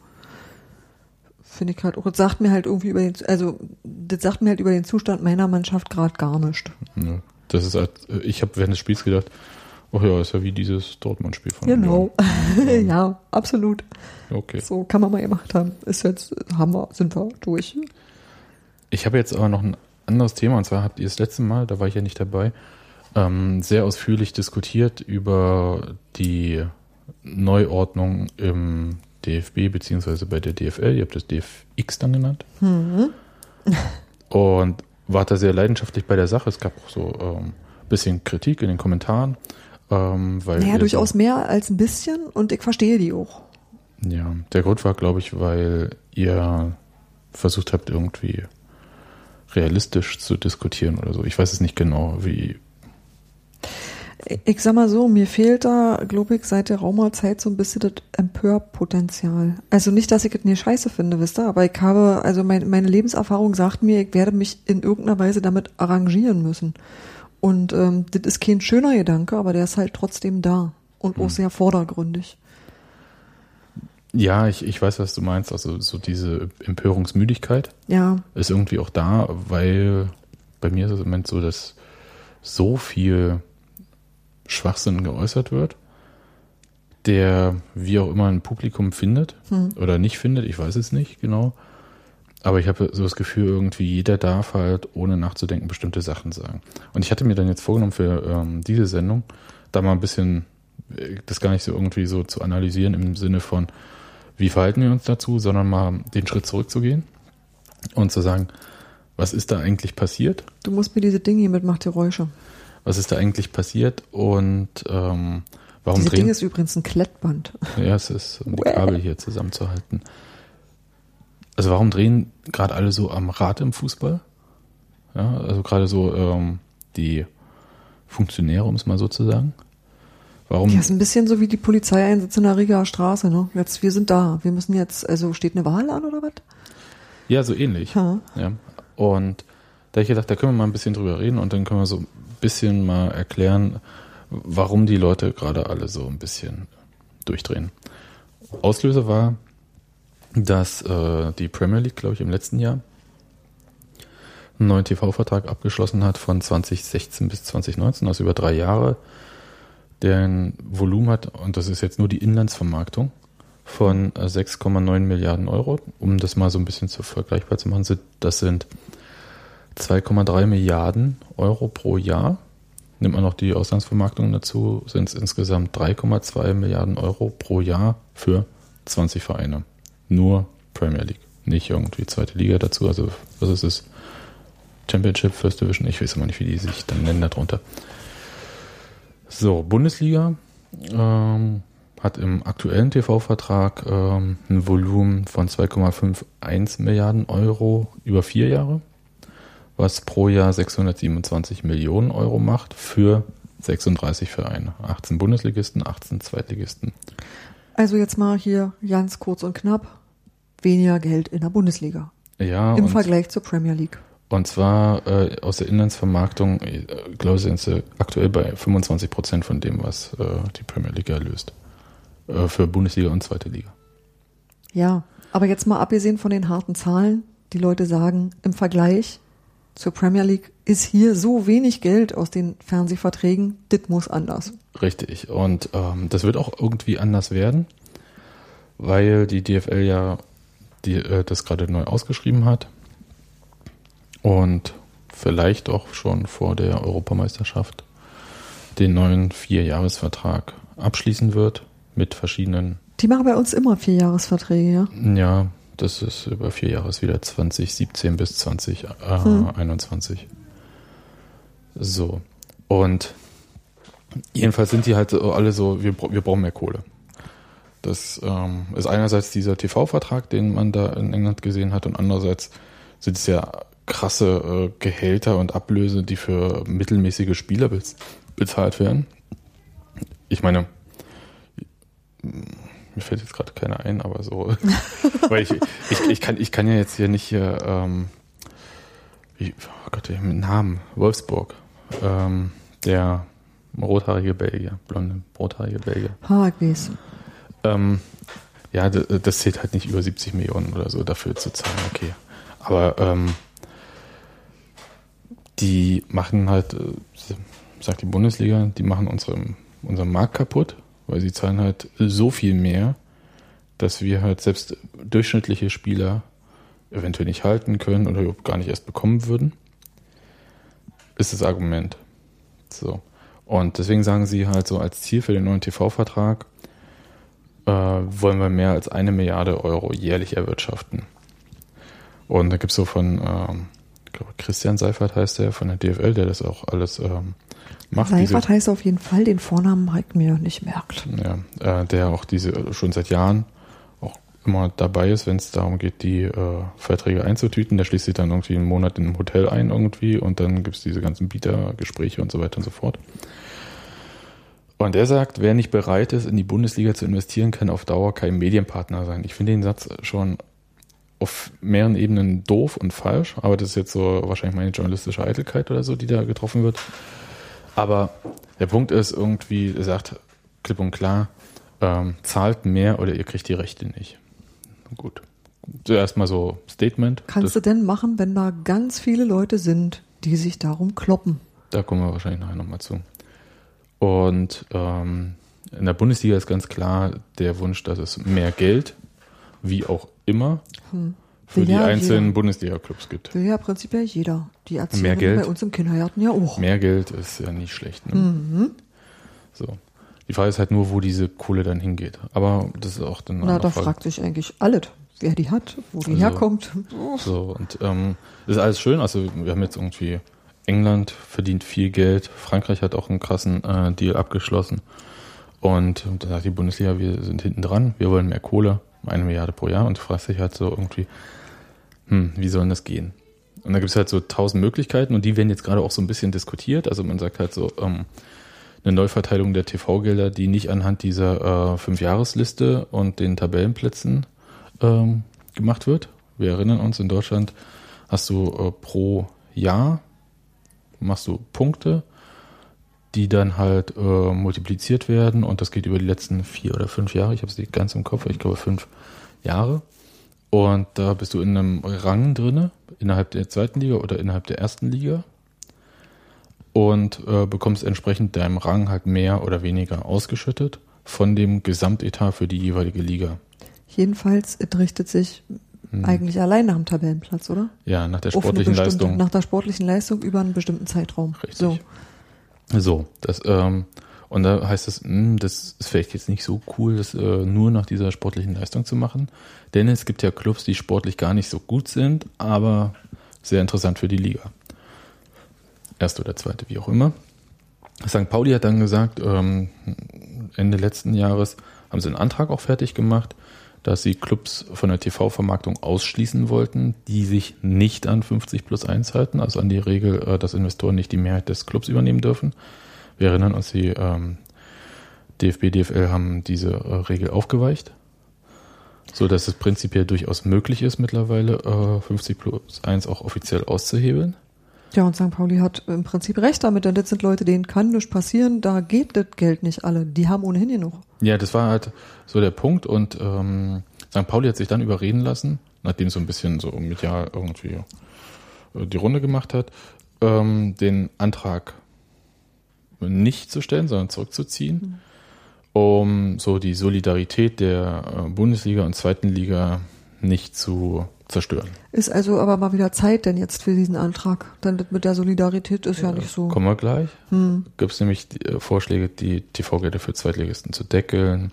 finde ich halt auch, das sagt mir halt irgendwie über den, also, das sagt mir halt über den Zustand meiner Mannschaft gerade gar nicht. ne, das ist halt, ich habe während des Spiels gedacht, oh ja, ist ja wie dieses Dortmund-Spiel von Genau. Ja, absolut. Okay. So kann man mal gemacht haben. Ist jetzt, haben wir, sind wir durch. Ich habe jetzt aber noch ein anderes Thema, und zwar habt ihr das letzte Mal, da war ich ja nicht dabei, ähm, sehr ausführlich diskutiert über die Neuordnung im DFB beziehungsweise bei der DFL. Ihr habt das DFX dann genannt. Und wart da sehr leidenschaftlich bei der Sache. Es gab auch so ähm, bisschen Kritik in den Kommentaren. Ähm, weil Naja, durchaus so, mehr als ein bisschen und ich verstehe die auch. Ja, der Grund war, glaube ich, weil ihr versucht habt, irgendwie realistisch zu diskutieren oder so. Ich weiß es nicht genau, wie. Ich sag mal so, mir fehlt da, glaube ich, seit der Raumerzeit so ein bisschen das Empörpotenzial. Also nicht, dass ich es nicht scheiße finde, wisst ihr, aber ich habe, also mein, meine Lebenserfahrung sagt mir, ich werde mich in irgendeiner Weise damit arrangieren müssen. Und ähm, das ist kein schöner Gedanke, aber der ist halt trotzdem da und auch sehr vordergründig. Ja, ich, ich weiß, was du meinst. Also so diese Empörungsmüdigkeit Ja, ist irgendwie auch da, weil bei mir ist es im Moment so, dass so viel Schwachsinn geäußert wird, der wie auch immer ein Publikum findet oder nicht findet, ich weiß es nicht genau. Aber ich habe so das Gefühl, irgendwie jeder darf halt ohne nachzudenken bestimmte Sachen sagen. Und ich hatte mir dann jetzt vorgenommen für ähm, diese Sendung, da mal ein bisschen äh, das gar nicht so irgendwie so zu analysieren im Sinne von, wie verhalten wir uns dazu, sondern mal den Schritt zurückzugehen und zu sagen, was ist da eigentlich passiert? du musst mir diese Dinge hier mit macht Geräusche. Was ist da eigentlich passiert und ähm, warum Diese drehen Ding ist übrigens ein Klettband. Ja, es ist, um die. Kabel hier zusammenzuhalten. Also warum drehen gerade alle so am Rad im Fußball? Ja, also gerade so ähm, die Funktionäre, um es mal so zu sagen. Warum? Ja, ist ein bisschen so wie die Polizeieinsätze in der Rigaer Straße, ne? Jetzt, wir sind da. Wir müssen jetzt, also steht eine Wahl an oder was? Ja, so ähnlich. Ja. Ja. Und da ich gedacht, da können wir mal ein bisschen drüber reden und dann können wir so bisschen mal erklären, warum die Leute gerade alle so ein bisschen durchdrehen. Auslöser war, dass äh, die Premier League, glaube ich, im letzten Jahr einen neuen TV-Vertrag abgeschlossen hat von 2016 bis 2019, also über drei Jahre, der ein Volumen hat, und das ist jetzt nur die Inlandsvermarktung, von äh, 6,9 Milliarden Euro. Um das mal so ein bisschen zu vergleichbar zu machen, das sind 2,3 Milliarden Euro pro Jahr. Nimmt man noch die Auslandsvermarktung dazu, sind es insgesamt 3,2 Milliarden Euro pro Jahr für 20 Vereine. Nur Premier League, nicht irgendwie zweite Liga dazu. Also was ist es? Championship, First Division, ich weiß immer nicht, wie die sich dann nennen darunter. So, Bundesliga ähm, hat im aktuellen TV-Vertrag ähm, ein Volumen von 2,51 Milliarden Euro über vier Jahre, was pro Jahr 627 Millionen Euro macht für 36 Vereine. 18 Bundesligisten, 18 Zweitligisten. Also jetzt mal hier ganz kurz und knapp. Weniger Geld in der Bundesliga. Ja, Im Vergleich zur Premier League. und zwar äh, aus der Inlandsvermarktung, äh, glaube ich, sind sie aktuell bei 25 Prozent von dem, was äh, die Premier League erlöst. Äh, für Bundesliga und zweite Liga. Ja, aber jetzt mal abgesehen von den harten Zahlen, die Leute sagen, im Vergleich zur Premier League ist hier so wenig Geld aus den Fernsehverträgen, das muss anders. Richtig. Und ähm, das wird auch irgendwie anders werden, weil die DFL ja die, äh, das gerade neu ausgeschrieben hat und vielleicht auch schon vor der Europameisterschaft den neuen Vierjahresvertrag abschließen wird mit verschiedenen, Die machen bei uns immer Vierjahresverträge, ja. ja, das ist über vier Jahre ist wieder 2017 bis 2021. So. Und jedenfalls sind die halt alle so, wir, wir brauchen mehr Kohle. Das ähm, ist einerseits dieser TV-Vertrag, den man da in England gesehen hat, und andererseits sind es ja krasse äh, Gehälter und Ablöse, die für mittelmäßige Spieler bez bezahlt werden. Ich meine, mir fällt jetzt gerade keiner ein, aber so, weil ich, ich, ich, kann, ich kann ja jetzt hier nicht hier, ähm, wie, oh Gott, ich einen Namen, Wolfsburg, ähm, der rothaarige Belgier, blonde, rothaarige Belgier. Ha, ich weiß. Ähm, ja, das zählt halt nicht über 70 Millionen oder so dafür zu zahlen, okay. Aber ähm, die machen halt, äh, sagt die Bundesliga, die machen unseren, unseren Markt kaputt, weil sie zahlen halt so viel mehr, dass wir halt selbst durchschnittliche Spieler eventuell nicht halten können oder gar nicht erst bekommen würden. Ist das Argument. So. Und deswegen sagen sie halt so als Ziel für den neuen TV-Vertrag, äh, wollen wir mehr als eine Milliarde Euro jährlich erwirtschaften. Und da gibt es so von ähm, Christian Seifert heißt der von der DFL, der das auch alles ähm, macht. Seifert heißt auf jeden Fall, den Vornamen Mike mir nicht merkt. Ja, äh, der auch diese schon seit Jahren auch immer dabei ist, wenn es darum geht, die äh, Verträge einzutüten. Der schließt sich dann irgendwie einen Monat in einem Hotel ein irgendwie und dann gibt es diese ganzen Bietergespräche und so weiter und so fort. Und er sagt, wer nicht bereit ist, in die Bundesliga zu investieren, kann auf Dauer kein Medienpartner sein. Ich finde den Satz schon auf mehreren Ebenen doof und falsch, aber das ist jetzt so wahrscheinlich meine journalistische Eitelkeit oder so, die da getroffen wird. Aber der Punkt ist irgendwie, er sagt klipp und klar, ähm, zahlt mehr oder ihr kriegt die Rechte nicht. Gut. Zuerst mal so Statement. Kannst das, du denn machen, wenn da ganz viele Leute sind, die sich darum kloppen? Da kommen wir wahrscheinlich nachher nochmal zu. Und ähm, in der Bundesliga ist ganz klar der Wunsch, dass es mehr Geld, wie auch immer, Hm. Für Will die ja einzelnen. Bundesliga-Clubs gibt. Will ja prinzipiell jeder. Die Mehr Geld? bei uns im Kindergarten ja auch. Mehr Geld ist ja nicht schlecht. Ne? Mhm. So. Die Frage ist halt nur, wo diese Kohle dann hingeht. Aber das ist auch dann Na, da Frage. fragt sich eigentlich alles, wer die hat, wo die Also- herkommt. So, und ähm, ist alles schön. Also wir haben jetzt irgendwie England verdient viel Geld, Frankreich hat auch einen krassen äh, Deal abgeschlossen. Und da sagt die Bundesliga, wir sind hinten dran, wir wollen mehr Kohle, eine Milliarde pro Jahr. Und du fragst dich halt so irgendwie, hm, wie soll das gehen? Und da gibt es halt so tausend Möglichkeiten und die werden jetzt gerade auch so ein bisschen diskutiert. Also man sagt halt so, ähm, eine Neuverteilung der TV-Gelder, die nicht anhand dieser äh, Fünfjahresliste und den Tabellenplätzen ähm, gemacht wird. Wir erinnern uns, in Deutschland hast du äh, pro Jahr machst du Punkte, die dann halt äh, multipliziert werden und das geht über die letzten vier oder fünf Jahre. Ich habe es nicht ganz im Kopf, ich glaube fünf Jahre. Und da bist du in einem Rang drinne, innerhalb der zweiten Liga oder innerhalb der ersten Liga und äh, bekommst entsprechend deinem Rang halt mehr oder weniger ausgeschüttet von dem Gesamtetat für die jeweilige Liga. Jedenfalls es richtet sich eigentlich allein nach dem Tabellenplatz, oder? Ja, nach der sportlichen Leistung. Nach der sportlichen Leistung über einen bestimmten Zeitraum. Richtig. So. So, das, ähm, und da heißt es, mh, das ist vielleicht jetzt nicht so cool, das äh, nur nach dieser sportlichen Leistung zu machen. Denn es gibt ja Clubs, die sportlich gar nicht so gut sind, aber sehr interessant für die Liga. Erste oder zweite, wie auch immer. St. Pauli hat dann gesagt, ähm, Ende letzten Jahres haben sie einen Antrag auch fertig gemacht, dass sie Clubs von der TV-Vermarktung ausschließen wollten, die sich nicht an 50 plus 1 halten, also an die Regel, äh, dass Investoren nicht die Mehrheit des Clubs übernehmen dürfen. Wir erinnern uns, die ähm, DFB, DFL haben diese äh, Regel aufgeweicht, so dass es prinzipiell durchaus möglich ist, mittlerweile äh, 50 plus 1 auch offiziell auszuhebeln. Ja, und St. Pauli hat im Prinzip recht damit, denn das sind Leute, denen kann nichts passieren, da geht das Geld nicht alle. Die haben ohnehin genug. Ja, das war halt so der Punkt und ähm, St. Pauli hat sich dann überreden lassen, nachdem so ein bisschen so medial irgendwie äh, die Runde gemacht hat, ähm, den Antrag nicht zu stellen, sondern zurückzuziehen, um so die Solidarität der äh, Bundesliga und zweiten Liga nicht zu zerstören. Ist also aber mal wieder Zeit denn jetzt für diesen Antrag. Denn mit der Solidarität ist ja, nicht so. Kommen wir gleich. Hm. Gibt es nämlich äh, Vorschläge, die TV-Gelder für Zweitligisten zu deckeln.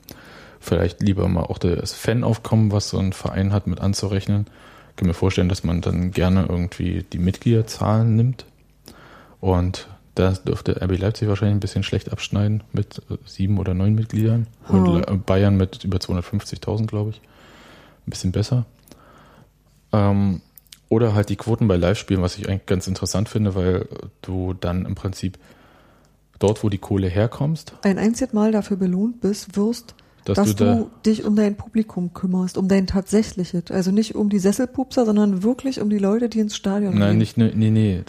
Vielleicht lieber mal auch das Fanaufkommen, was so ein Verein hat, mit anzurechnen. Ich kann mir vorstellen, dass man dann gerne irgendwie die Mitgliederzahlen nimmt. Und da dürfte RB Leipzig wahrscheinlich ein bisschen schlecht abschneiden mit äh, sieben oder neun Mitgliedern. Und Hm. Le- Bayern mit über 250.000, glaube ich. Ein bisschen besser. Ähm, oder halt die Quoten bei Live-Spielen, was ich eigentlich ganz interessant finde, weil du dann im Prinzip dort, wo die Kohle herkommst, Ein einziges Mal dafür belohnt bist, wirst, dass, dass, du da. du dich um dein Publikum kümmerst, um dein tatsächliches. Also nicht um die Sesselpupser, sondern wirklich um die Leute, die ins Stadion Nein, gehen. nicht, ne- nee, nee.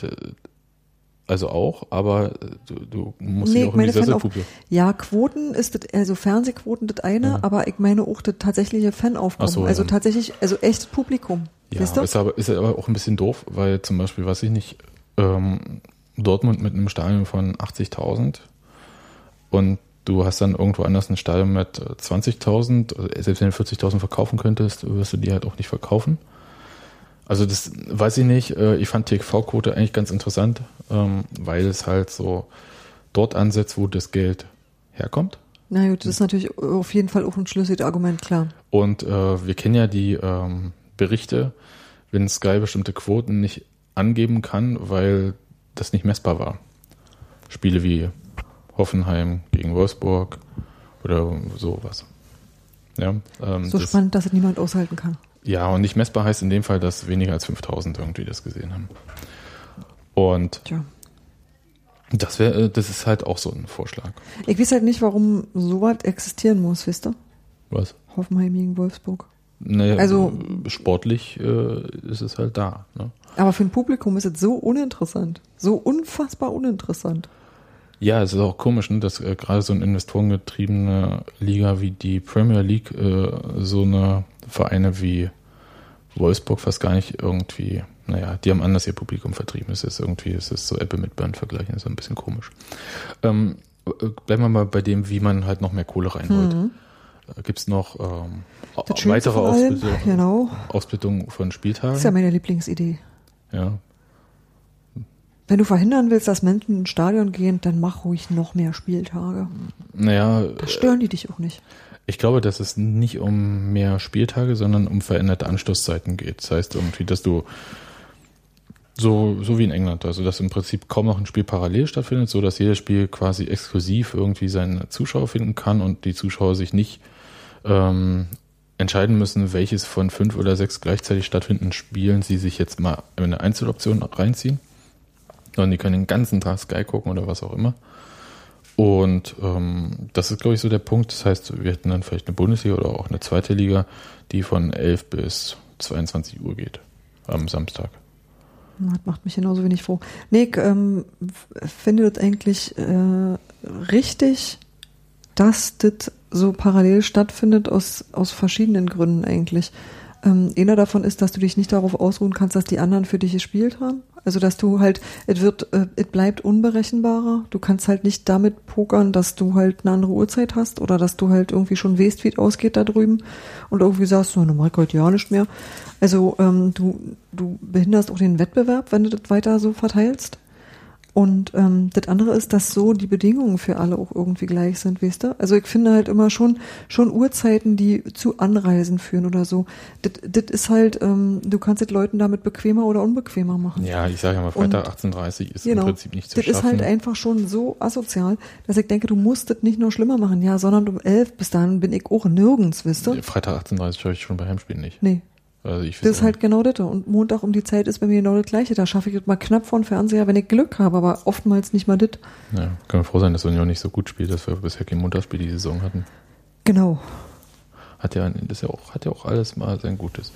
Also auch, aber du, du musst Nee, dich ich auch um die Sesselpuppe. Ja, Quoten ist das, also Fernsehquoten das eine, Ja. aber ich meine auch das tatsächliche Fanaufkommen. So, also tatsächlich, also echtes Publikum. Ja, Weißt du? ist aber, ist aber auch ein bisschen doof, weil zum Beispiel, weiß ich nicht, ähm, Dortmund mit einem Stadion von 80.000 und du hast dann irgendwo anders ein Stadion mit äh, 20.000, äh, selbst wenn du 40.000 verkaufen könntest, wirst du die halt auch nicht verkaufen. Also das weiß ich nicht. äh, Ich fand TV-Quote eigentlich ganz interessant, ähm, weil es halt so dort ansetzt, wo das Geld herkommt. Na gut, das ist natürlich auf jeden Fall auch ein schlüssiges Argument, klar. Und äh, wir kennen ja die ähm, Berichte, wenn Sky bestimmte Quoten nicht angeben kann, weil das nicht messbar war. Spiele wie Hoffenheim gegen Wolfsburg oder sowas. Ja, ähm, So das, spannend, dass es niemand aushalten kann. Ja, und nicht messbar heißt in dem Fall, dass weniger als 5000 irgendwie das gesehen haben. Und Tja. das wäre, das ist halt auch so ein Vorschlag. Ich weiß halt nicht, warum sowas existieren muss, wisst ihr? Was? Hoffenheim gegen Wolfsburg. Naja, Also- sportlich äh, ist es halt da. Ne? Aber für ein Publikum ist es so uninteressant. So unfassbar uninteressant. Ja, es ist auch komisch, ne, dass äh, gerade so eine investorengetriebene Liga wie die Premier League äh, so eine Vereine wie Wolfsburg fast gar nicht irgendwie, naja, die haben anders ihr Publikum vertrieben. Es ist irgendwie, es ist so Apple mit Birnen vergleichen, ist so ein bisschen komisch. Ähm, äh, bleiben wir mal bei dem, wie man halt noch mehr Kohle reinholt. Äh, Gibt's noch ähm, weitere Ausbildung, genau, Ausbildung von Spieltagen? das ist ja meine Lieblingsidee. ja, Wenn du verhindern willst, dass Menschen ins Stadion gehen, dann mach ruhig noch mehr Spieltage. naja, Da stören die dich auch nicht. Ich glaube, dass es nicht um mehr Spieltage, sondern um veränderte Anstoßzeiten geht. Das heißt irgendwie, dass du so, so wie in England, also dass im Prinzip kaum noch ein Spiel parallel stattfindet, so dass jedes Spiel quasi exklusiv irgendwie seine Zuschauer finden kann und die Zuschauer sich nicht ähm, entscheiden müssen, welches von fünf oder sechs gleichzeitig stattfindenden Spielen sie sich jetzt mal in eine Einzeloption reinziehen. Sondern die können den ganzen Tag Sky gucken oder was auch immer. Und ähm, das ist, glaube ich, so der Punkt. Das heißt, wir hätten dann vielleicht eine Bundesliga oder auch eine zweite Liga, die von 11 bis 22 Uhr geht am Samstag. Das macht mich genauso wenig froh. Nee, ich ähm, f- finde das eigentlich äh, richtig, dass das so parallel stattfindet aus, aus verschiedenen Gründen eigentlich. Ähm, einer davon ist, dass du dich nicht darauf ausruhen kannst, dass die anderen für dich gespielt haben. Also dass du halt, es wird, äh, es bleibt unberechenbarer. Du kannst halt nicht damit pokern, dass du halt eine andere Uhrzeit hast oder dass du halt irgendwie schon weißt, wie es ausgeht da drüben und irgendwie sagst, so, dann mach ich heute ja nicht mehr. Also ähm, du, du behinderst auch den Wettbewerb, wenn du das weiter so verteilst. Und ähm, das andere ist, dass so die Bedingungen für alle auch irgendwie gleich sind, weißt du? Also ich finde halt immer schon schon Uhrzeiten, die zu Anreisen führen oder so. Das das ist halt, ähm, du kannst es Leuten damit bequemer oder unbequemer machen. Ja, ich sage ja mal, Freitag 18.30 ist Genau. im Prinzip nicht zu das ist schaffen. halt einfach schon so asozial, dass ich denke, du musst das nicht nur schlimmer machen, ja, sondern um elf bis dahin bin ich auch nirgends, wisst du? Freitag 18.30 schaffe ich schon bei Heimspielen nicht. Nee. Also Das ist halt genau das. Und Montag um die Zeit ist bei mir genau das Gleiche. Da schaffe ich das mal knapp vor den Fernseher, wenn ich Glück habe, aber oftmals nicht mal das. ja, können wir froh sein, dass Union nicht so gut spielt, dass wir bisher kein Montagsspiel die Saison hatten. Genau. Hat ja, das ja auch, hat ja auch alles mal sein Gutes.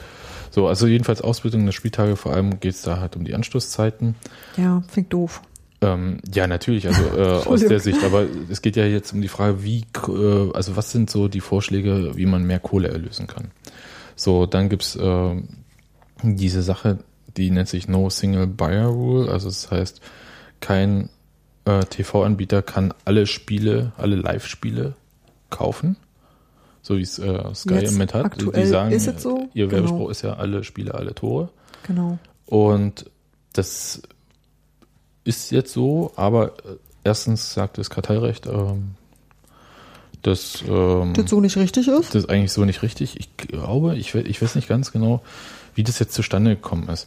So, also jedenfalls Ausbildung der Spieltage, vor allem geht es da halt um die Anstoßzeiten. Ja, fängt doof. Ähm, ja, natürlich, also äh, aus der Sicht, aber es geht ja jetzt um die Frage, wie, äh, also was sind so die Vorschläge, wie man mehr Kohle erlösen kann. So, dann gibt's äh, diese Sache, die nennt sich No Single Buyer Rule, also das heißt, kein äh, TV-Anbieter kann alle Spiele, alle Live-Spiele kaufen, so wie es äh, Sky Jetzt im Moment hat. die sagen, es so, ihr genau. Werbespruch ist ja alle Spiele, alle Tore. Genau. Und das ist jetzt so, aber äh, erstens sagt das Kartellrecht, ähm, dass ähm, Das so nicht richtig ist? das ist eigentlich so nicht richtig. Ich glaube, ich, ich weiß nicht ganz genau, wie das jetzt zustande gekommen ist.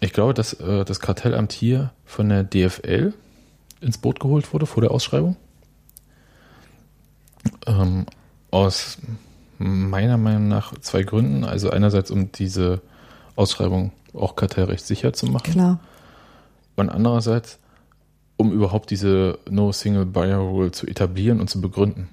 Ich glaube, dass äh, das Kartellamt hier von der DFL ins Boot geholt wurde vor der Ausschreibung. Ähm, aus meiner Meinung nach zwei Gründen. Also einerseits, um diese Ausschreibung auch kartellrecht sicher zu machen. Klar. Und andererseits, um überhaupt diese No Single Buyer Rule zu etablieren und zu begründen.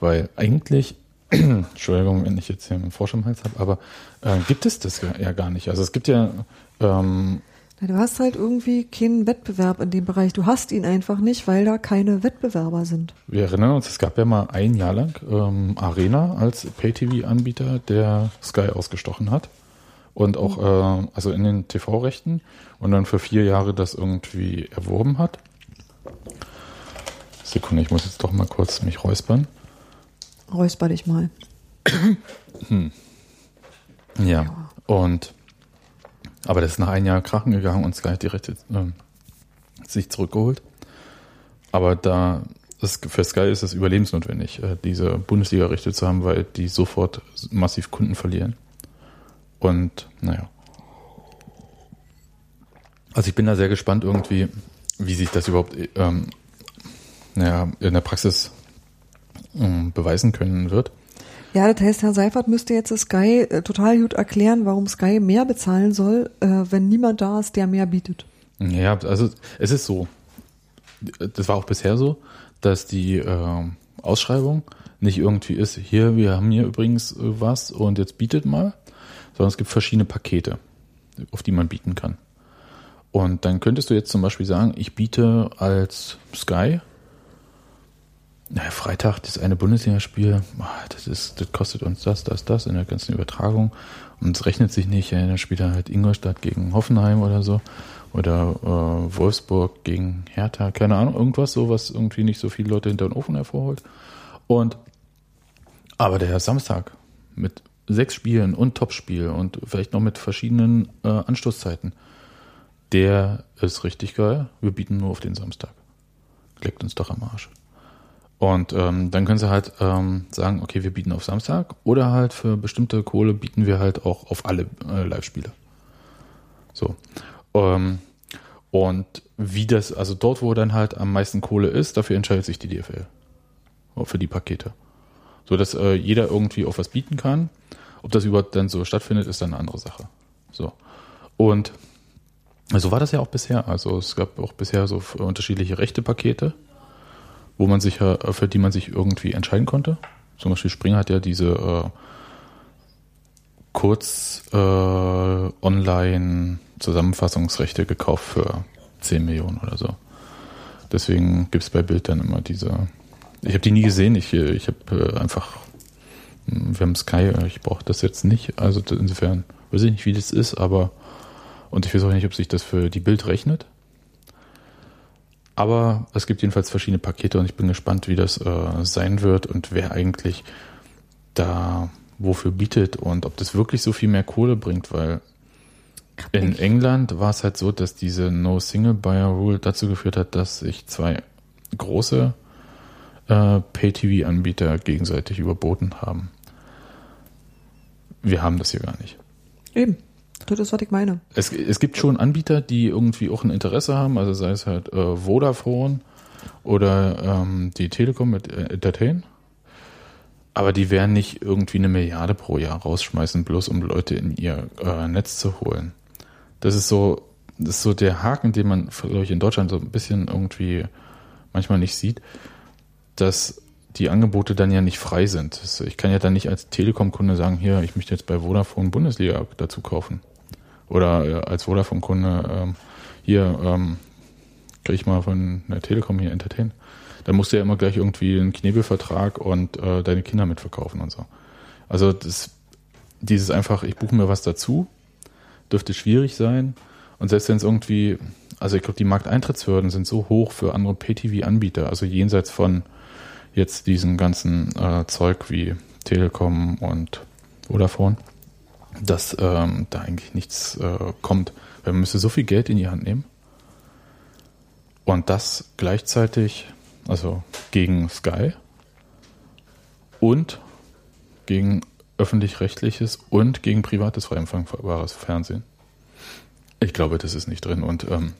Weil eigentlich, Entschuldigung, wenn ich jetzt hier einen Frosch im Hals habe, aber äh, gibt es das ja gar nicht. Also es gibt ja, ähm, Du hast halt irgendwie keinen Wettbewerb in dem Bereich. Du hast ihn einfach nicht, weil da keine Wettbewerber sind. wir erinnern uns, es gab ja mal ein Jahr lang ähm, Arena als Pay-TV-Anbieter, der Sky ausgestochen hat. Und auch, äh, also in den TV-Rechten und dann für vier Jahre das irgendwie erworben hat. Sekunde, ich muss jetzt doch mal kurz mich räuspern. Räusper dich mal. Ja. Und aber das ist nach einem Jahr krachen gegangen und Sky hat die Rechte ähm, sich zurückgeholt. Aber da das, für Sky ist es überlebensnotwendig, äh, diese Bundesliga-Rechte zu haben, weil die sofort massiv Kunden verlieren. Und naja. Also ich bin da sehr gespannt irgendwie, wie sich das überhaupt ähm, naja, in der Praxis ähm, beweisen können wird. Ja, das heißt, Herr Seifert müsste jetzt Sky äh, total gut erklären, warum Sky mehr bezahlen soll, äh, wenn niemand da ist, der mehr bietet. Ja, also es ist so. Das war auch bisher so, dass die äh, Ausschreibung nicht irgendwie ist, hier, wir haben hier übrigens äh, was und jetzt bietet mal, sondern es gibt verschiedene Pakete, auf die man bieten kann. Und dann könntest du jetzt zum Beispiel sagen, ich biete als Sky naja, Freitag, das eine Bundesligaspiel, ah, das ist, das kostet uns das, das, das in der ganzen Übertragung. Und es rechnet sich nicht, dann spielt er halt Ingolstadt gegen Hoffenheim oder so. Oder äh, Wolfsburg gegen Hertha, keine Ahnung, irgendwas so, was irgendwie nicht so viele Leute hinter den Ofen hervorholt. Und aber der Samstag mit sechs Spielen und Topspiel und vielleicht noch mit verschiedenen äh, Anstoßzeiten, der ist richtig geil. Wir bieten nur auf den Samstag. Leckt uns doch am Arsch. Und ähm, dann können sie halt ähm, sagen, okay, wir bieten auf Samstag oder halt für bestimmte Kohle bieten wir halt auch auf alle äh, Live-Spiele. So. Ähm, und wie das, also dort, wo dann halt am meisten Kohle ist, dafür entscheidet sich die DFL. Für die Pakete. So dass äh, jeder irgendwie auf was bieten kann. Ob das überhaupt dann so stattfindet, ist dann eine andere Sache. So. Und so war das ja auch bisher. Also es gab auch bisher so unterschiedliche Rechte-Pakete wo man sich ja, für die man sich irgendwie entscheiden konnte. Zum Beispiel Springer hat ja diese äh, kurz äh, online Zusammenfassungsrechte gekauft für 10 Millionen oder so. Deswegen gibt es bei Bild dann immer diese. Ich habe die nie gesehen. Ich, ich habe äh, einfach. Wir haben Sky, ich brauche das jetzt nicht. Also insofern weiß ich nicht, wie das ist, aber. Und ich weiß auch nicht, ob sich das für die Bild rechnet. Aber es gibt jedenfalls verschiedene Pakete und ich bin gespannt, wie das äh, sein wird und wer eigentlich da wofür bietet und ob das wirklich so viel mehr Kohle bringt, weil in England war es halt so, dass diese No Single Buyer Rule dazu geführt hat, dass sich zwei große äh, Pay-TV-Anbieter gegenseitig überboten haben. Wir haben das hier gar nicht. Eben. Das ist, was ich meine. Es, es gibt schon Anbieter, die irgendwie auch ein Interesse haben, also sei es halt äh, Vodafone oder ähm, die Telekom mit äh, Entertain. Aber die werden nicht irgendwie eine Milliarde pro Jahr rausschmeißen, bloß um Leute in ihr äh, Netz zu holen. Das ist so, das ist so der Haken, den man, glaube ich, in Deutschland so ein bisschen irgendwie manchmal nicht sieht, dass die Angebote dann ja nicht frei sind. Ich kann ja dann nicht als Telekom-Kunde sagen, hier, ich möchte jetzt bei Vodafone Bundesliga dazu kaufen. Oder äh, als Vodafone-Kunde, ähm, hier, ähm, kriege ich mal von der Telekom hier Entertain. Da musst du ja immer gleich irgendwie einen Knebelvertrag und äh, deine Kinder mitverkaufen und so. Also das, dieses einfach, ich buche mir was dazu, dürfte schwierig sein. Und selbst wenn es irgendwie, also ich glaube, die Markteintrittshürden sind so hoch für andere Pay-TV-Anbieter, also jenseits von jetzt diesen ganzen äh, Zeug wie Telekom und Vodafone, dass ähm, da eigentlich nichts äh, kommt. Weil man müsste so viel Geld in die Hand nehmen und das gleichzeitig, also gegen Sky und gegen öffentlich-rechtliches und gegen privates frei empfangbares Fernsehen. Ich glaube, das ist nicht drin. Und ähm,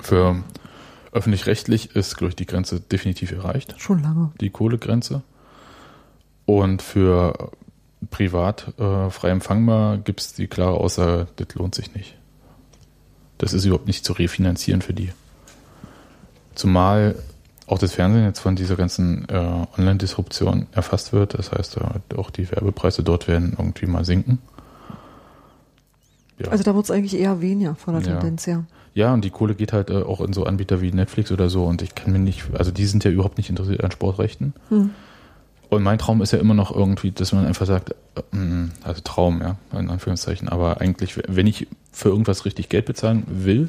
für öffentlich-rechtlich ist, glaube ich, die Grenze definitiv erreicht. Schon lange. Die Kohlegrenze. Und für privat äh, frei empfangbar gibt es die klare Aussage, das lohnt sich nicht. Das ist überhaupt nicht zu refinanzieren für die. Zumal auch das Fernsehen jetzt von dieser ganzen äh, Online-Disruption erfasst wird. Das heißt, äh, auch die Werbepreise dort werden irgendwie mal sinken. Ja. Also da wird es eigentlich eher weniger von der ja. Tendenz her. Ja, und die Kohle geht halt äh, auch in so Anbieter wie Netflix oder so. Und ich kann mir nicht, also die sind ja überhaupt nicht interessiert an Sportrechten. Hm. Und mein Traum ist ja immer noch irgendwie, dass man einfach sagt, äh, mm, also Traum, ja, in Anführungszeichen, aber eigentlich, wenn ich für irgendwas richtig Geld bezahlen will,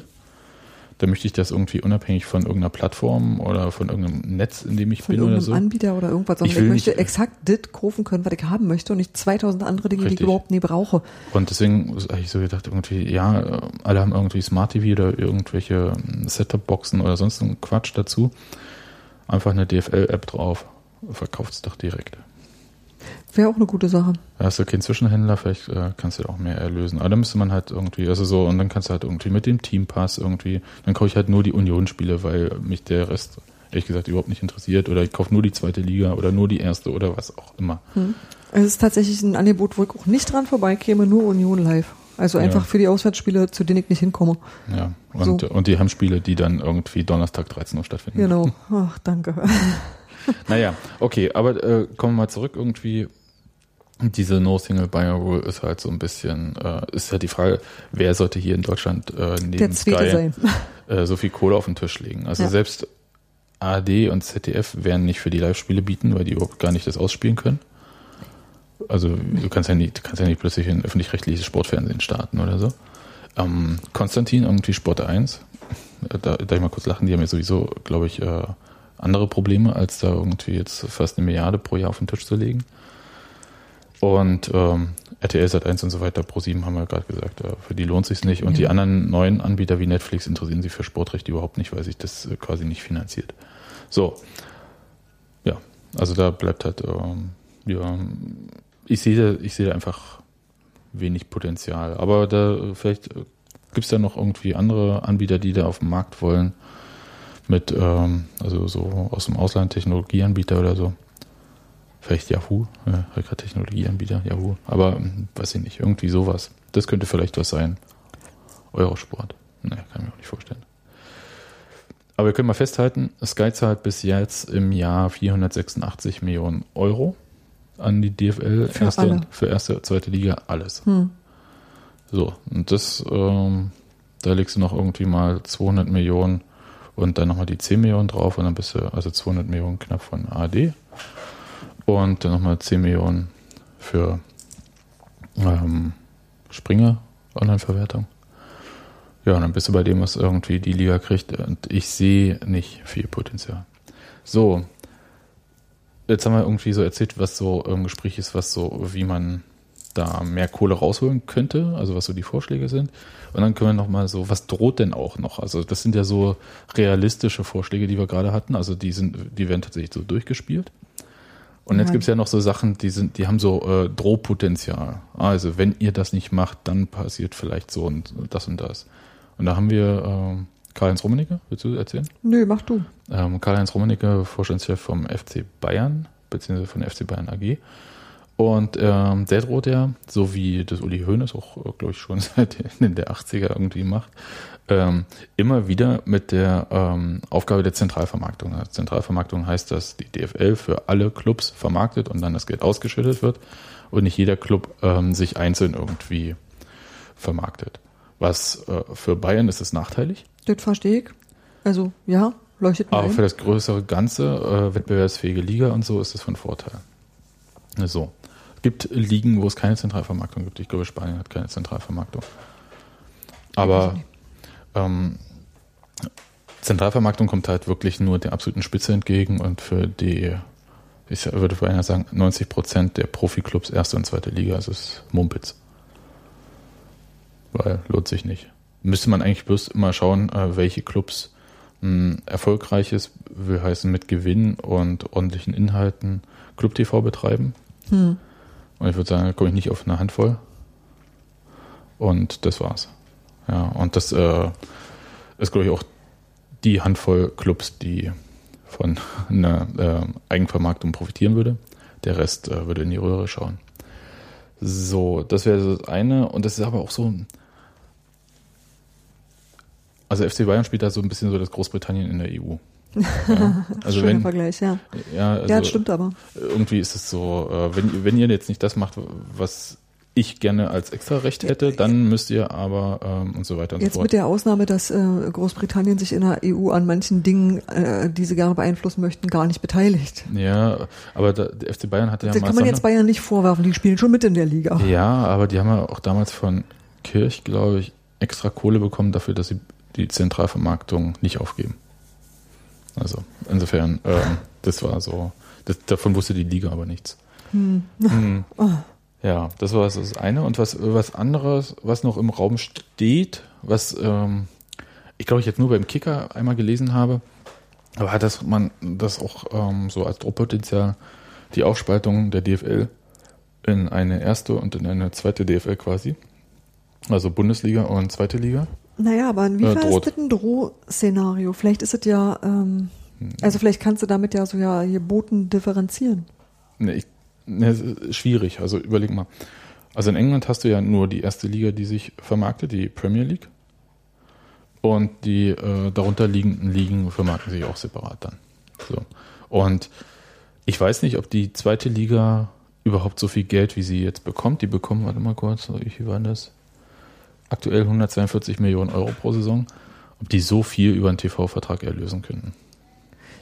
dann möchte ich das irgendwie unabhängig von irgendeiner Plattform oder von irgendeinem Netz, in dem ich von bin oder so. Anbieter oder irgendwas, sondern ich, ich möchte exakt das kaufen können, was ich haben möchte und nicht 2000 andere Dinge, richtig. die ich überhaupt nie brauche. Und deswegen habe ich so gedacht, irgendwie, ja, alle haben irgendwie Smart TV oder irgendwelche Setup-Boxen oder sonst einen Quatsch dazu. Einfach eine DFL-App drauf verkauft es doch direkt. Wäre auch eine gute Sache. Da hast du keinen Zwischenhändler, vielleicht äh, kannst du auch mehr erlösen. Aber dann müsste man halt irgendwie, also so, und dann kannst du halt irgendwie mit dem Teampass irgendwie, dann kaufe ich halt nur die Union-Spiele, weil mich der Rest, ehrlich gesagt, überhaupt nicht interessiert. Oder ich kaufe nur die zweite Liga oder nur die erste oder was auch immer. Hm. Es ist tatsächlich ein Angebot, wo ich auch nicht dran vorbeikäme, nur Union live. Also einfach Ja. für die Auswärtsspiele, zu denen ich nicht hinkomme. Ja. Und, So. und die haben Spiele, die dann irgendwie Donnerstag 13 Uhr stattfinden. Genau. Ach, danke. Naja, okay, aber äh, kommen wir mal zurück irgendwie. Diese No-Single-Buyer-Rule ist halt so ein bisschen, äh, ist halt die Frage, wer sollte hier in Deutschland äh, neben Sky sein. äh, so viel Kohle auf den Tisch legen. Also Ja. selbst ARD und ZDF werden nicht für die Live-Spiele bieten, weil die überhaupt gar nicht das ausspielen können. Also du kannst ja nicht, kannst ja nicht plötzlich ein öffentlich-rechtliches Sportfernsehen starten oder so. Ähm, Konstantin, irgendwie Sport 1, äh, da darf ich mal kurz lachen, die haben ja sowieso, glaube ich, äh, andere Probleme, als da irgendwie jetzt fast eine Milliarde pro Jahr auf den Tisch zu legen. Und ähm, RTL Sat 1 und so weiter, Pro7 haben wir gerade gesagt, äh, für die lohnt sich's nicht. Und die Ja. anderen neuen Anbieter wie Netflix interessieren sich für Sportrecht überhaupt nicht, weil sich das äh, quasi nicht finanziert. So. Ja, also da bleibt halt, ähm, ja, ich sehe, ich sehe da einfach wenig Potenzial. Aber da äh, vielleicht äh, gibt's da noch irgendwie andere Anbieter, die da auf den Markt wollen. Mit, ähm, also so aus dem Ausland Technologieanbieter oder so. Vielleicht Yahoo, gerade Technologieanbieter, Yahoo. Aber hm, weiß ich nicht, irgendwie sowas. Das könnte vielleicht was sein. Eurosport. Ne, kann ich mir auch nicht vorstellen. Aber wir können mal festhalten, Sky zahlt bis jetzt im Jahr 486 Millionen Euro an die DFL. Für erste, alle. für erste, zweite Liga, alles. Hm. So, und das, ähm, da legst du noch irgendwie mal 200 Millionen und dann nochmal die 10 Millionen drauf und dann bist du, also 200 Millionen knapp von ARD und dann nochmal 10 Millionen für ähm, Springer Online-Verwertung. Ja, und dann bist du bei dem, was irgendwie die Liga kriegt und ich sehe nicht viel Potenzial. So, jetzt haben wir irgendwie so erzählt, was so im Gespräch ist, was so, wie man da mehr Kohle rausholen könnte, also was so die Vorschläge sind. Und dann können wir nochmal so, was droht denn auch noch? Also das sind ja so realistische Vorschläge, die wir gerade hatten. Also die sind, die werden tatsächlich so durchgespielt. Und jetzt Ja. gibt's ja noch so Sachen, die sind, die haben so äh, Drohpotenzial. Also wenn ihr das nicht macht, dann passiert vielleicht so und das und das. Und da haben wir ähm, Karl-Heinz Rummenigge, willst du erzählen? Nö, mach du. Ähm, Karl-Heinz Rummenigge, Vorstandschef vom FC Bayern, beziehungsweise von FC Bayern AG. Und ähm, der droht ja, so wie das Uli Hoeneß auch, glaube ich, schon seit in der 80er irgendwie macht, ähm, immer wieder mit der ähm, Aufgabe der Zentralvermarktung. Also Zentralvermarktung heißt, dass die DFL für alle Clubs vermarktet und dann das Geld ausgeschüttet wird und nicht jeder Club ähm, sich einzeln irgendwie vermarktet. Was äh, für Bayern ist es nachteilig, Das verstehe ich. Also, ja, leuchtet mir aber ein. für das größere Ganze, äh, wettbewerbsfähige Liga und so, ist es von Vorteil. So. Es gibt Ligen, wo es keine Zentralvermarktung gibt. Ich glaube, Spanien hat keine Zentralvermarktung. Aber ähm, Zentralvermarktung kommt halt wirklich nur der absoluten Spitze entgegen und für die, ich würde vorhin sagen, 90 Prozent der Profiklubs erste und zweite Liga, also es ist Mumpitz. Weil lohnt sich nicht. Müsste man eigentlich bloß immer schauen, äh, welche Clubs mh, erfolgreiches, will heißen mit Gewinn und ordentlichen Inhalten, Club TV betreiben. Hm. Und ich würde sagen, da komme ich nicht auf eine Handvoll. Und das war's. Ja, und das äh, ist, glaube ich, auch die Handvoll Clubs, die von einer äh, Eigenvermarktung profitieren würde. Der Rest äh, würde in die Röhre schauen. So, das wäre das eine. Und das ist aber auch so. Also FC Bayern spielt da so ein bisschen so das Großbritannien in der EU. Ja, also Schöner wenn, Vergleich, ja. ja, also ja, das stimmt aber. irgendwie ist es so, äh, wenn, wenn ihr jetzt nicht das macht, was ich gerne als extra Recht hätte, dann müsst ihr aber ähm, und so weiter und Jetzt so mit fort. der Ausnahme, dass äh, Großbritannien sich in der EU an manchen Dingen, äh, die sie gerne beeinflussen möchten, gar nicht beteiligt. Ja, aber da, der FC Bayern hat ja das kann man jetzt Bayern nicht vorwerfen, die spielen schon mit in der Liga. Ja, aber die haben ja auch damals von Kirch, glaube ich, extra Kohle bekommen dafür, dass sie die Zentralvermarktung nicht aufgeben. Also insofern, ähm, das war so, das, davon wusste die Liga aber nichts. Hm. Ja, das war das eine. Und was, was anderes, was noch im Raum steht, was ähm, ich glaube ich jetzt nur beim Kicker einmal gelesen habe, aber dass man das auch ähm, so als Druckpotenzial die Aufspaltung der DFL in eine erste und in eine zweite DFL quasi. Also Bundesliga und zweite Liga. Naja, aber inwiefern Äh, droht. ist das ein Drohszenario? Vielleicht ist es ja, ähm, Hm. also vielleicht kannst du damit ja so ja hier Boten differenzieren. Ne, ich, ne, ist schwierig. Also überleg mal. Also in England hast du ja nur die erste Liga, die sich vermarktet, die Premier League. Und die äh, darunter liegenden Ligen vermarkten sich auch separat dann. So. Und ich weiß nicht, ob die zweite Liga überhaupt so viel Geld, wie sie jetzt bekommt. Die bekommen, warte mal kurz, wie war das? Aktuell 142 Millionen Euro pro Saison. Ob die so viel über einen TV-Vertrag erlösen könnten.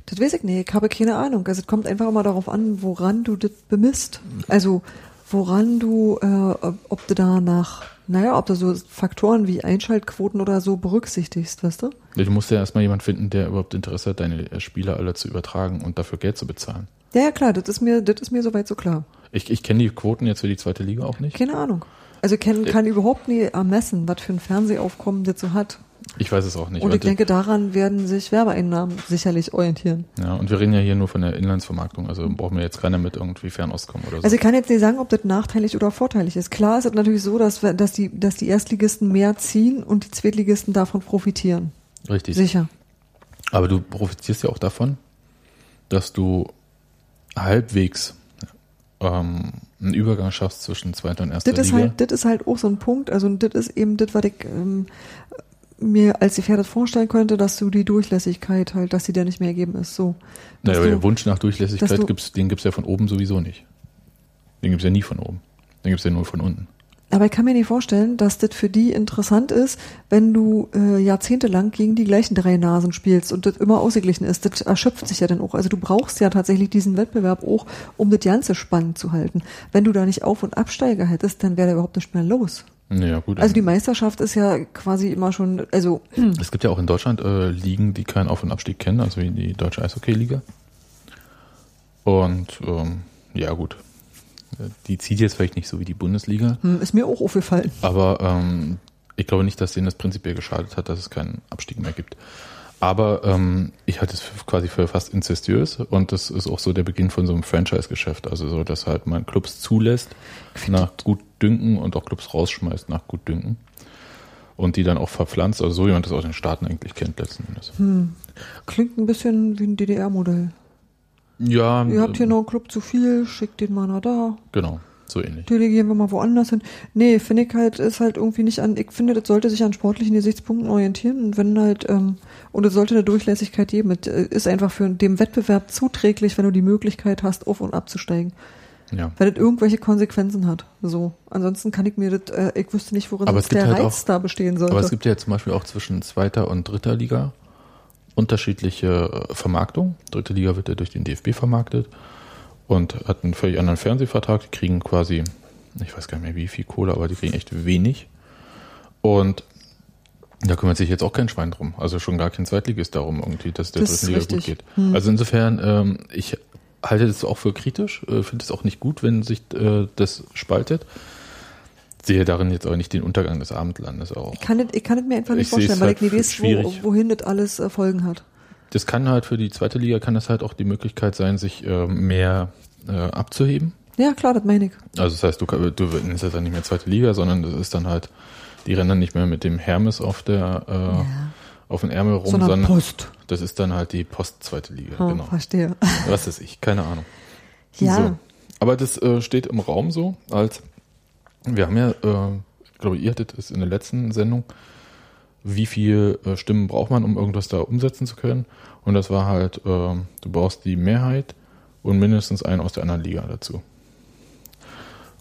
Das weiß ich nicht, ich habe keine Ahnung. Also es kommt einfach immer darauf an, woran du das bemisst. Also woran du, äh, ob- du da nach, naja, ob du so Faktoren wie Einschaltquoten oder so berücksichtigst, weißt du? Du musst ja erstmal jemanden finden, der überhaupt Interesse hat, deine äh, Spieler alle zu übertragen und dafür Geld zu bezahlen. Ja, ja, klar, das ist mir, das ist mir soweit so klar. Ich, ich kenne die Quoten jetzt für die zweite Liga auch nicht. Keine Ahnung. Also ich kann, überhaupt nie ermessen, was für ein Fernsehaufkommen das so hat. Ich weiß es auch nicht. Und ich denke, daran werden sich Werbeeinnahmen sicherlich orientieren. ja, und wir reden ja hier nur von der Inlandsvermarktung, also brauchen wir jetzt keiner mit irgendwie Fernost kommen oder so. Also ich kann jetzt nicht sagen, ob das nachteilig oder vorteilig ist. Klar ist es natürlich so, dass, wir- dass, die, dass die Erstligisten mehr ziehen und die Zweitligisten davon profitieren. Richtig. Sicher. Aber du profitierst ja auch davon, dass du halbwegs ähm, einen Übergang schaffst zwischen zweiter und erster Das ist, Liga. halt, das ist halt auch so ein Punkt. Also das ist eben das, was ich ähm, mir als Gefährdet vorstellen könnte, dass du die Durchlässigkeit halt, dass sie dir nicht mehr gegeben ist. So. Dass naja, aber der Wunsch nach Durchlässigkeit du- gibt's, den gibt's ja von oben sowieso nicht. Den gibt's ja nie von oben. Den gibt's ja nur von unten. Aber ich kann mir nicht vorstellen, dass das für die interessant ist, wenn du äh, jahrzehntelang gegen die gleichen drei Nasen spielst und das immer ausgeglichen ist. Das erschöpft sich ja dann auch. Also du brauchst ja tatsächlich diesen Wettbewerb auch, um das Ganze spannend zu halten. Wenn du da nicht Auf- und Absteiger hättest, dann wäre da überhaupt nicht mehr los. Naja, gut. Also die Meisterschaft ist ja quasi immer schon, also Es gibt ja auch in Deutschland äh, Ligen, die keinen Auf- und Abstieg kennen, also wie die Deutsche Eishockey-Liga. Und ähm, ja, gut. Die zieht jetzt vielleicht nicht so wie die Bundesliga, hm, ist mir auch aufgefallen. aber ähm, ich glaube nicht, dass denen das prinzipiell geschadet hat, dass es keinen Abstieg mehr gibt. Aber ähm, ich halte es für, quasi für fast inzestiös und das ist auch so der Beginn von so einem Franchise-Geschäft. Also so, dass halt man Clubs zulässt nach gut Dünken und auch Clubs rausschmeißt nach gut Dünken. Und die dann auch verpflanzt, also so wie man das aus den Staaten eigentlich kennt letzten Endes. Klingt ein bisschen wie ein DDR-Modell. Ja, Ihr habt hier äh, noch einen Club zu viel, schickt den mal nach da. Genau, so ähnlich. delegieren wir mal woanders hin. Nee, finde ich halt, ist halt irgendwie nicht an, ich finde, das sollte sich an sportlichen Gesichtspunkten orientieren und wenn halt, ähm, und es sollte eine Durchlässigkeit geben. Es äh, ist einfach für dem Wettbewerb zuträglich, wenn du die Möglichkeit hast, auf- und abzusteigen. Ja. Weil das irgendwelche Konsequenzen hat. So. Ansonsten kann ich mir das, äh, ich wüsste nicht, worin Aber es der halt Reiz auch- da bestehen sollte. Aber es gibt ja zum Beispiel auch zwischen zweiter und dritter Liga unterschiedliche äh, Vermarktung. Dritte Liga wird ja durch den DFB vermarktet und hat einen völlig anderen Fernsehvertrag. Die kriegen quasi, ich weiß gar nicht mehr wie viel Kohle, aber die kriegen echt wenig. Und da kümmert sich jetzt auch kein Schwein drum. Also schon gar kein Zweitligist darum, irgendwie, dass der Das dritten Liga gut geht. Hm. Also insofern, ähm, ich halte das auch für kritisch, äh, finde es auch nicht gut, wenn sich äh, das spaltet. Sehe darin jetzt aber nicht den Untergang des Abendlandes auch. ich kann das, ich kann mir einfach nicht Ich vorstellen, weil halt ich nicht weiß, wo, wohin das alles äh, Folgen hat. Das kann halt für die zweite Liga kann das halt auch die Möglichkeit sein, sich äh, mehr äh, abzuheben. Ja, klar, das meine ich. Also das heißt, du, du nennst das dann nicht mehr zweite Liga, sondern das ist dann halt, die rennen dann nicht mehr mit dem Hermes auf der äh, auf den Ärmel rum, Sondern sondern Post. das ist dann halt die Post-zweite Liga, Oh, genau. Verstehe. Was ist ich? Keine Ahnung. Ja. So. Aber das äh, steht im Raum so, als wir haben ja, äh, ich glaube, ihr hattet es in der letzten Sendung, wie viel äh, Stimmen braucht man, um irgendwas da umsetzen zu können? Und das war halt, äh, du brauchst die Mehrheit und mindestens einen aus der anderen Liga dazu.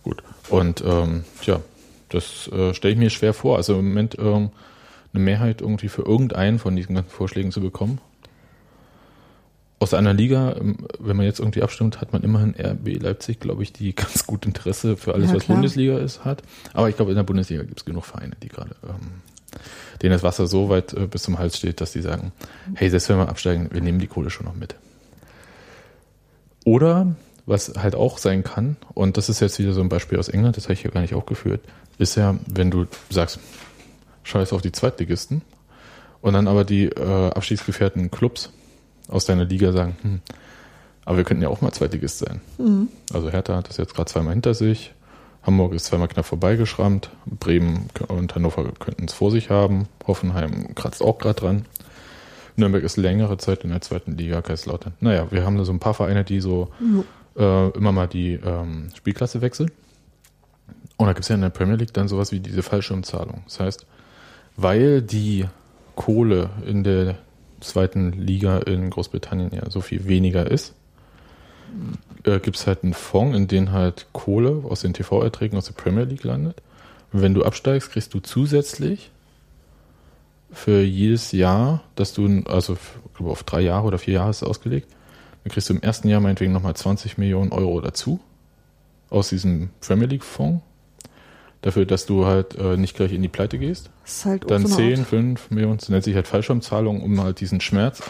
Gut. Und ähm, tja, das äh, stelle ich mir schwer vor. Also im Moment ähm, eine Mehrheit irgendwie für irgendeinen von diesen ganzen Vorschlägen zu bekommen. Aus einer Liga, ähm, wenn man jetzt irgendwie abstimmt, hat man immerhin RB Leipzig, glaube ich, die ganz gut Interesse für alles, Ja, was klar. Bundesliga ist, hat. Aber ich glaube, in der Bundesliga gibt es genug Vereine, die gerade, ähm, denen das Wasser so weit äh, bis zum Hals steht, dass die sagen, hey, selbst wenn wir absteigen, wir nehmen die Kohle schon noch mit. Oder, was halt auch sein kann, und das ist jetzt wieder so ein Beispiel aus England, das habe ich hier gar nicht aufgeführt, ist ja, wenn du sagst, scheiß auf die Zweitligisten, und dann aber die äh, abstiegsgefährdeten Clubs aus deiner Liga sagen, hm, Aber wir könnten ja auch mal Zweitligist sein. Also Hertha hat das jetzt gerade zweimal hinter sich. Hamburg ist zweimal knapp vorbeigeschrammt. Bremen und Hannover könnten es vor sich haben. Hoffenheim kratzt auch gerade dran. Nürnberg ist längere Zeit in der zweiten Liga, Kaiserslautern. Naja, wir haben da so ein paar Vereine, die so äh, immer mal die ähm, Spielklasse wechseln. Und da gibt es ja in der Premier League dann sowas wie diese Fallschirmzahlung. Das heißt, weil die Kohle in der zweiten Liga in Großbritannien ja so viel weniger ist, äh, gibt es halt einen Fonds, in den halt Kohle aus den TV-Erträgen aus der Premier League landet. Und wenn du absteigst, kriegst du zusätzlich für jedes Jahr, dass du, also auf drei Jahre oder vier Jahre ist ausgelegt, dann kriegst du im ersten Jahr meinetwegen nochmal 20 Millionen Euro dazu aus diesem Premier League Fonds. Dafür, dass du halt äh, nicht gleich in die Pleite gehst. Das ist halt Dann so eine 10, Art- 5 Millionen, das nennt sich halt Fallschirmzahlung, um halt diesen Schmerz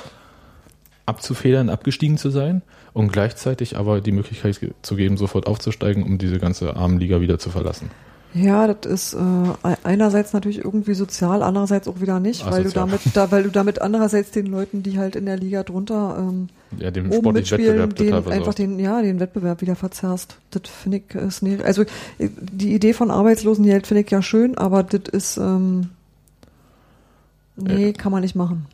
abzufedern, abgestiegen zu sein und gleichzeitig aber die Möglichkeit zu geben, sofort aufzusteigen, um diese ganze Armenliga wieder zu verlassen. Ja, das ist äh, einerseits natürlich irgendwie sozial, andererseits auch wieder nicht, weil du Asozial. damit, da, weil du damit andererseits den Leuten, die halt in der Liga drunter ähm, Ja, dem oben mitspielen, den einfach den, ja, den Wettbewerb wieder verzerrst. Das finde ich ist nicht, also äh, die Idee von Arbeitslosengeld finde ich ja schön, aber das ist, ähm, nee, Ja. kann man nicht machen.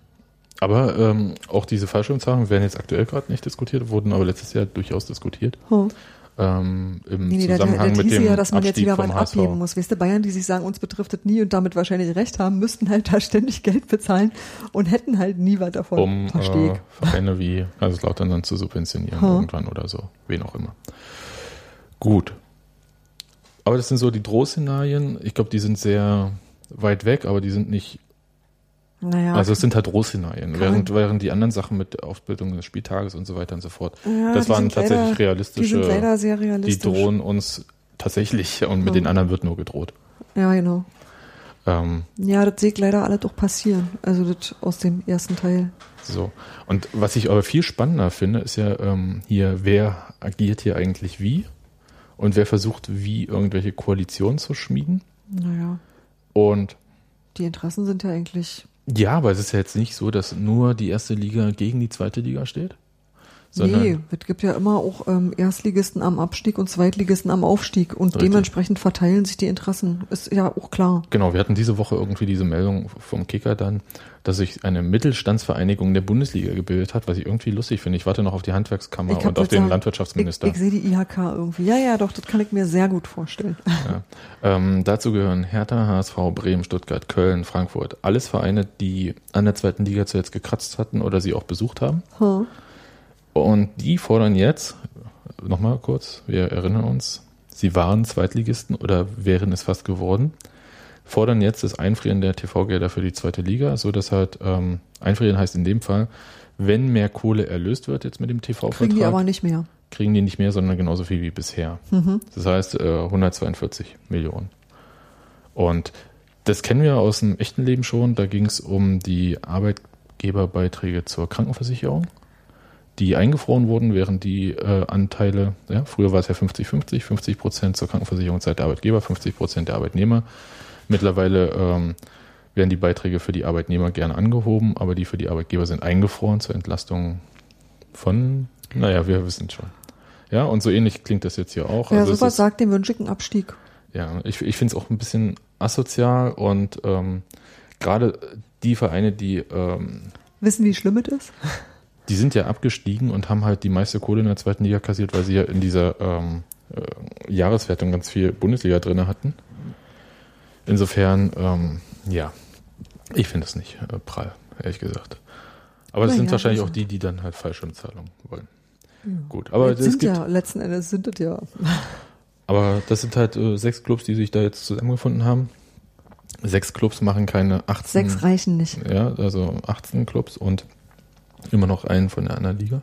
Aber ähm, auch diese Fallschirmzahlungen werden jetzt aktuell gerade nicht diskutiert, wurden aber letztes Jahr durchaus diskutiert. Hm. Ähm, Im Nee, nee, da, da, Zusammenhang da mit hieß dem ja, dass man jetzt Abstieg wieder vom was HSV. abheben muss. Weißt du, Bayern, die sich sagen, uns betrifft das nie und damit wahrscheinlich recht haben, müssten halt da ständig Geld bezahlen und hätten halt nie was davon. um äh, ich. Vereine wie Kaiserslautern dann zu subventionieren Hm. irgendwann oder so, wen auch immer. Gut. Aber das sind so die Drohszenarien. Ich glaube, die sind sehr weit weg, aber die sind nicht. Naja, Also es sind halt Drohszenarien, Kann während, während die anderen Sachen mit der Aufbildung des Spieltages und so weiter und so fort. ja, das die waren tatsächlich leider, realistische. Die sind leider sehr die realistisch. drohen uns tatsächlich und mit Ja. den anderen wird nur gedroht. Ja, genau. Ähm, Ja, das sehe ich leider alle doch passieren. Also das aus dem ersten Teil. So. Und was ich aber viel spannender finde, ist ja ähm, hier, wer agiert hier eigentlich wie und wer versucht, wie irgendwelche Koalitionen zu schmieden. Naja, Und die Interessen sind ja eigentlich. Ja, aber es ist ja jetzt nicht so, dass nur die erste Liga gegen die zweite Liga steht. Sondern nee, es gibt ja immer auch ähm, Erstligisten am Abstieg und Zweitligisten am Aufstieg und Richtig. dementsprechend verteilen sich die Interessen. Ist ja auch klar. Genau, wir hatten diese Woche irgendwie diese Meldung vom Kicker dann, dass sich eine Mittelstandsvereinigung der Bundesliga gebildet hat, was ich irgendwie lustig finde. Ich warte noch auf die Handwerkskammer und auf den sagen, Landwirtschaftsminister. Ich, ich sehe die IHK irgendwie. Ja, ja, doch, das kann ich mir sehr gut vorstellen. Ja. Ähm, dazu gehören Hertha, HSV, Bremen, Stuttgart, Köln, Frankfurt. Alles Vereine, die an der zweiten Liga zuletzt gekratzt hatten oder sie auch besucht haben. Hm. Und die fordern jetzt, nochmal kurz, wir erinnern uns, sie waren Zweitligisten oder wären es fast geworden, fordern jetzt das Einfrieren der TV-Gelder für die zweite Liga, so dass halt, ähm, Einfrieren heißt in dem Fall, wenn mehr Kohle erlöst wird jetzt mit dem TV-Vertrag, Kriegen die aber nicht mehr. kriegen die nicht mehr, sondern genauso viel wie bisher. Das heißt äh, 142 Millionen. Und das kennen wir aus dem echten Leben schon. Da ging es um die Arbeitgeberbeiträge zur Krankenversicherung, die eingefroren wurden, während die äh, Anteile, ja, früher war es ja 50-50, 50 Prozent zur Krankenversicherungszeit der Arbeitgeber, 50 Prozent der Arbeitnehmer. Mittlerweile ähm, werden die Beiträge für die Arbeitnehmer gerne angehoben, aber die für die Arbeitgeber sind eingefroren zur Entlastung von, naja, wir wissen schon. Ja, und so ähnlich klingt das jetzt hier auch. Wer Also sowas ist- sagt, ich einen Abstieg. ja, ich, ich finde es auch ein bisschen asozial und ähm, gerade die Vereine, die, ähm, Wissen, wie schlimm es ist? die sind ja abgestiegen und haben halt die meiste Kohle in der zweiten Liga kassiert, weil sie ja in dieser ähm, äh, Jahreswertung ganz viel Bundesliga drin hatten. Insofern, ähm, ja, ich finde es nicht äh, prall, ehrlich gesagt. Aber das Na sind ja, wahrscheinlich also- auch die, die dann halt Fallschirmzahlungen wollen. Gut, aber Das es sind gibt, ja, letzten Endes sind es ja. Aber das sind halt äh, sechs Clubs, die sich da jetzt zusammengefunden haben. Sechs Clubs machen keine 18. Sechs reichen nicht. Ja, also 18 Clubs und immer noch einen von der anderen Liga.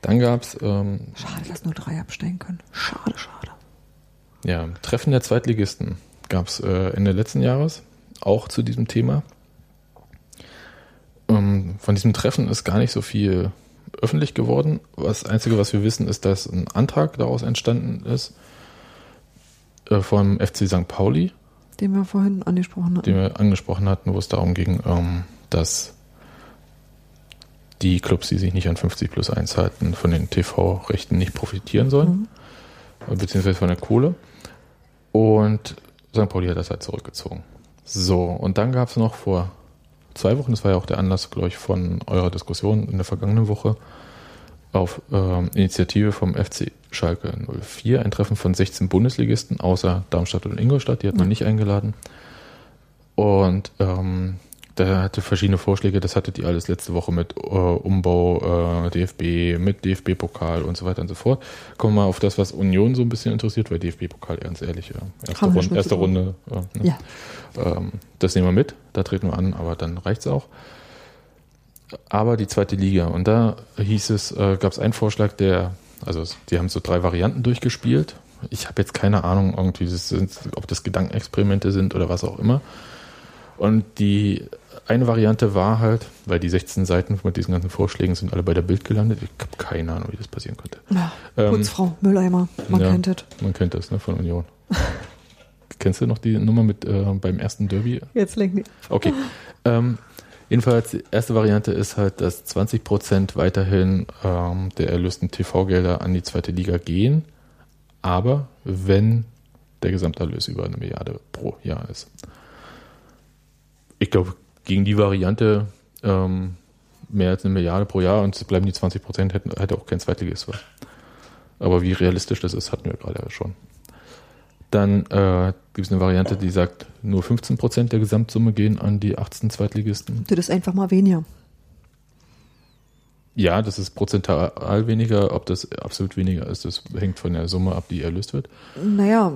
Dann gab's ähm, Schade, dass nur drei absteigen können. Schade, schade. ja, Treffen der Zweitligisten. Gab's äh, Ende letzten Jahres, auch zu diesem Thema. Ähm, von diesem Treffen ist gar nicht so viel öffentlich geworden. Das Einzige, was wir wissen, ist, dass ein Antrag daraus entstanden ist äh, vom FC St. Pauli. Den wir vorhin angesprochen hatten. den wir angesprochen hatten, wo es darum ging, ähm, dass die Clubs, die sich nicht an 50 plus 1 halten, von den TV-Rechten nicht profitieren sollen, mhm. beziehungsweise von der Kohle. Und St. Pauli hat das halt zurückgezogen. So, und dann gab es noch vor zwei Wochen, das war ja auch der Anlass, glaube ich, von eurer Diskussion in der vergangenen Woche, auf ähm, Initiative vom FC Schalke 04 ein Treffen von 16 Bundesligisten, außer Darmstadt und Ingolstadt, die hat man ja. nicht eingeladen. Und ähm, da hatte verschiedene Vorschläge, das hattet ihr alles letzte Woche mit äh, Umbau, äh, DFB, mit DFB-Pokal und so weiter und so fort. Kommen wir mal auf das, was Union so ein bisschen interessiert, weil DFB-Pokal ganz ehrlich, ja, erste, Runde, erste Runde, äh, ne? ja. Ähm, das nehmen wir mit, da treten wir an, aber dann reicht's auch. Aber die zweite Liga, und da hieß es, äh, gab es einen Vorschlag, der, also die haben so drei Varianten durchgespielt. Ich habe jetzt keine Ahnung, irgendwie, das sind, ob das Gedankenexperimente sind oder was auch immer. Und die eine Variante war halt, weil die 16 Seiten mit diesen ganzen Vorschlägen sind alle bei der Bild gelandet. Ich habe keine Ahnung, wie das passieren könnte. Ja, ähm, Putzfrau, Mülleimer, man ja, kennt es. Man kennt das, ne, von Union. Kennst du noch die Nummer mit äh, beim ersten Derby? Jetzt lenk nicht. Okay. Ähm, jedenfalls, die erste Variante ist halt, dass 20 Prozent weiterhin ähm, der erlösten TV-Gelder an die zweite Liga gehen. Aber wenn der Gesamterlös über eine Milliarde pro Jahr ist. Ich glaube, gegen die Variante ähm, mehr als eine Milliarde pro Jahr und es bleiben die 20 Prozent, hätte, hätte auch kein Zweitligist was. Aber wie realistisch das ist, hatten wir gerade schon. Dann äh, gibt es eine Variante, die sagt, nur 15 Prozent der Gesamtsumme gehen an die 18 Zweitligisten. Das ist einfach mal weniger. Ja, das ist prozentual weniger. Ob das absolut weniger ist, das hängt von der Summe ab, die erlöst wird. Naja.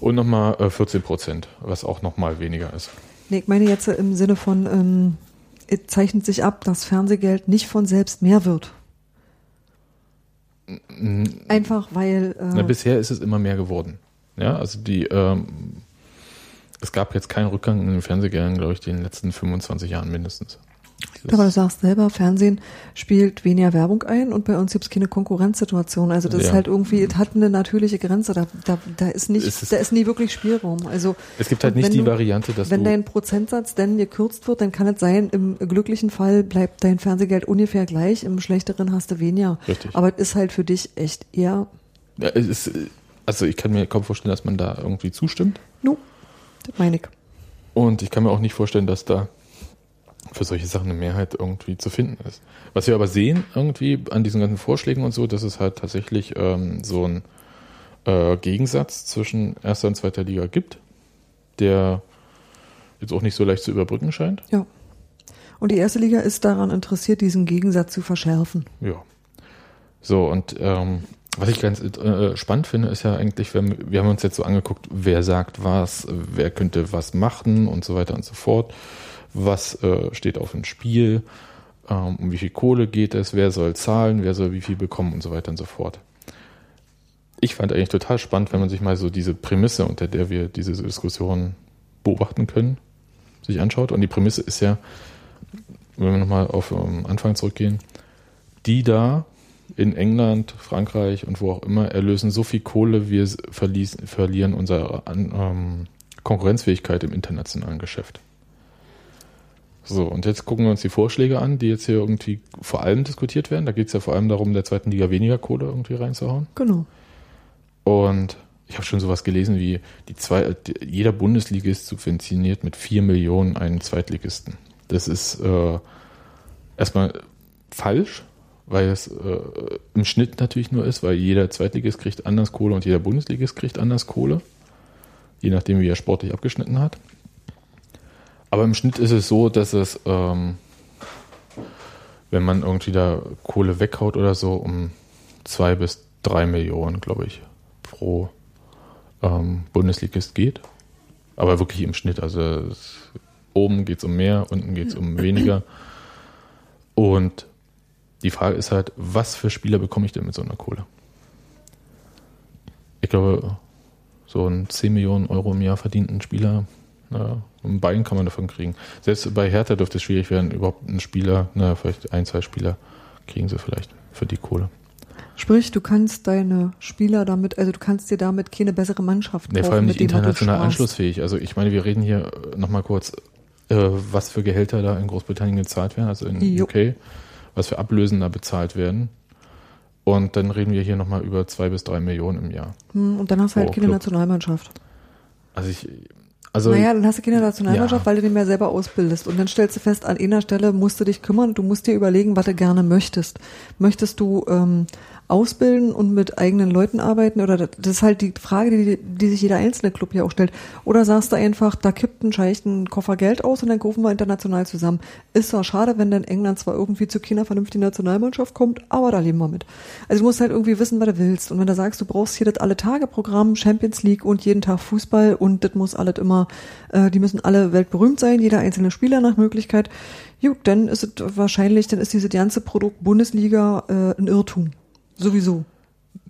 Und nochmal äh, 14 Prozent, was auch nochmal weniger ist. Nee, ich meine jetzt im Sinne von, ähm, es zeichnet sich ab, dass Fernsehgeld nicht von selbst mehr wird. Einfach weil. Äh Na, bisher ist es immer mehr geworden. Ja, also die, ähm, es gab jetzt keinen Rückgang in den Fernsehgeldern, glaube ich, in den letzten 25 Jahren mindestens. Aber du sagst selber, Fernsehen spielt weniger Werbung ein und bei uns gibt es keine Konkurrenzsituation. Also das ja. ist halt irgendwie, es hat eine natürliche Grenze. Da, da, da ist nicht, ist da ist nie wirklich Spielraum. Also es gibt halt nicht die du, Variante, dass wenn dein Prozentsatz denn gekürzt wird, dann kann es sein, im glücklichen Fall bleibt dein Fernsehgeld ungefähr gleich, im schlechteren hast du weniger. Richtig. Aber es ist halt für dich echt eher. Ja, ist, also ich kann mir kaum vorstellen, dass man da irgendwie zustimmt. No, das meine ich. Und ich kann mir auch nicht vorstellen, dass da für solche Sachen eine Mehrheit irgendwie zu finden ist. Was wir aber sehen irgendwie an diesen ganzen Vorschlägen und so, dass es halt tatsächlich ähm, so ein äh, Gegensatz zwischen erster und zweiter Liga gibt, der jetzt auch nicht so leicht zu überbrücken scheint. Ja. Und die erste Liga ist daran interessiert, diesen Gegensatz zu verschärfen. Ja. So, und ähm, was ich ganz äh, spannend finde, ist ja eigentlich, wir, wir haben uns jetzt so angeguckt, wer sagt was, wer könnte was machen und so weiter und so fort was äh, steht auf dem Spiel, ähm, um wie viel Kohle geht es, wer soll zahlen, wer soll wie viel bekommen und so weiter und so fort. Ich fand eigentlich total spannend, wenn man sich mal so diese Prämisse, unter der wir diese Diskussion beobachten können, sich anschaut. Und die Prämisse ist ja, wenn wir nochmal auf um, Anfang zurückgehen, die da in England, Frankreich und wo auch immer erlösen so viel Kohle, wir verlieren unsere ähm, Konkurrenzfähigkeit im internationalen Geschäft. So, und jetzt gucken wir uns die Vorschläge an, die jetzt hier irgendwie vor allem diskutiert werden. Da geht es ja vor allem darum, der zweiten Liga weniger Kohle irgendwie reinzuhauen. Genau. Und ich habe schon sowas gelesen wie, die zwei, jeder Bundesligist subventioniert mit vier Millionen einen Zweitligisten. Das ist äh, erstmal falsch, weil es äh, im Schnitt natürlich nur ist, weil jeder Zweitligist kriegt anders Kohle und jeder Bundesligist kriegt anders Kohle. Je nachdem, wie er sportlich abgeschnitten hat. Aber im Schnitt ist es so, dass es, ähm, wenn man irgendwie da Kohle weghaut oder so, um zwei bis drei Millionen, glaube ich, pro ähm, Bundesligist geht. Aber wirklich im Schnitt. Also es, oben geht es um mehr, unten geht es um weniger. Und die Frage ist halt, was für Spieler bekomme ich denn mit so einer Kohle? Ich glaube, so ein 10 Millionen Euro im Jahr verdienten Spieler ja, ein Bein kann man davon kriegen. Selbst bei Hertha dürfte es schwierig werden, überhaupt einen Spieler, na, vielleicht ein, zwei Spieler kriegen sie vielleicht für die Kohle. Sprich, du kannst deine Spieler damit, also du kannst dir damit keine bessere Mannschaft kaufen. Nee, vor allem nicht international anschlussfähig. Also ich meine, wir reden hier nochmal kurz, äh, was für Gehälter da in Großbritannien gezahlt werden, also in jo. UK. was für Ablösen da bezahlt werden. Und dann reden wir hier nochmal über zwei bis drei Millionen im Jahr. Hm, Und dann hast du halt keine Club. Nationalmannschaft. Also ich, also naja, dann hast du keine Nationalmannschaft, Ja. weil du den mehr selber ausbildest. Und dann stellst du fest, an einer Stelle musst du dich kümmern, du musst dir überlegen, was du gerne möchtest. Möchtest du ähm, ausbilden und mit eigenen Leuten arbeiten? Oder das ist halt die Frage, die, die sich jeder einzelne Club hier auch stellt. Oder sagst du einfach, da kippt ein Scheich einen Koffer Geld aus und dann rufen wir international zusammen. Ist zwar schade, wenn dann England zwar irgendwie zu keiner vernünftigen Nationalmannschaft kommt, aber da leben wir mit. Also du musst halt irgendwie wissen, was du willst. Und wenn du sagst, du brauchst hier das alle Tage Programm, Champions League und jeden Tag Fußball und das muss alles immer, äh, die müssen alle weltberühmt sein, jeder einzelne Spieler nach Möglichkeit. Gut, dann ist es wahrscheinlich, dann ist dieses ganze Produkt Bundesliga äh, ein Irrtum. Sowieso.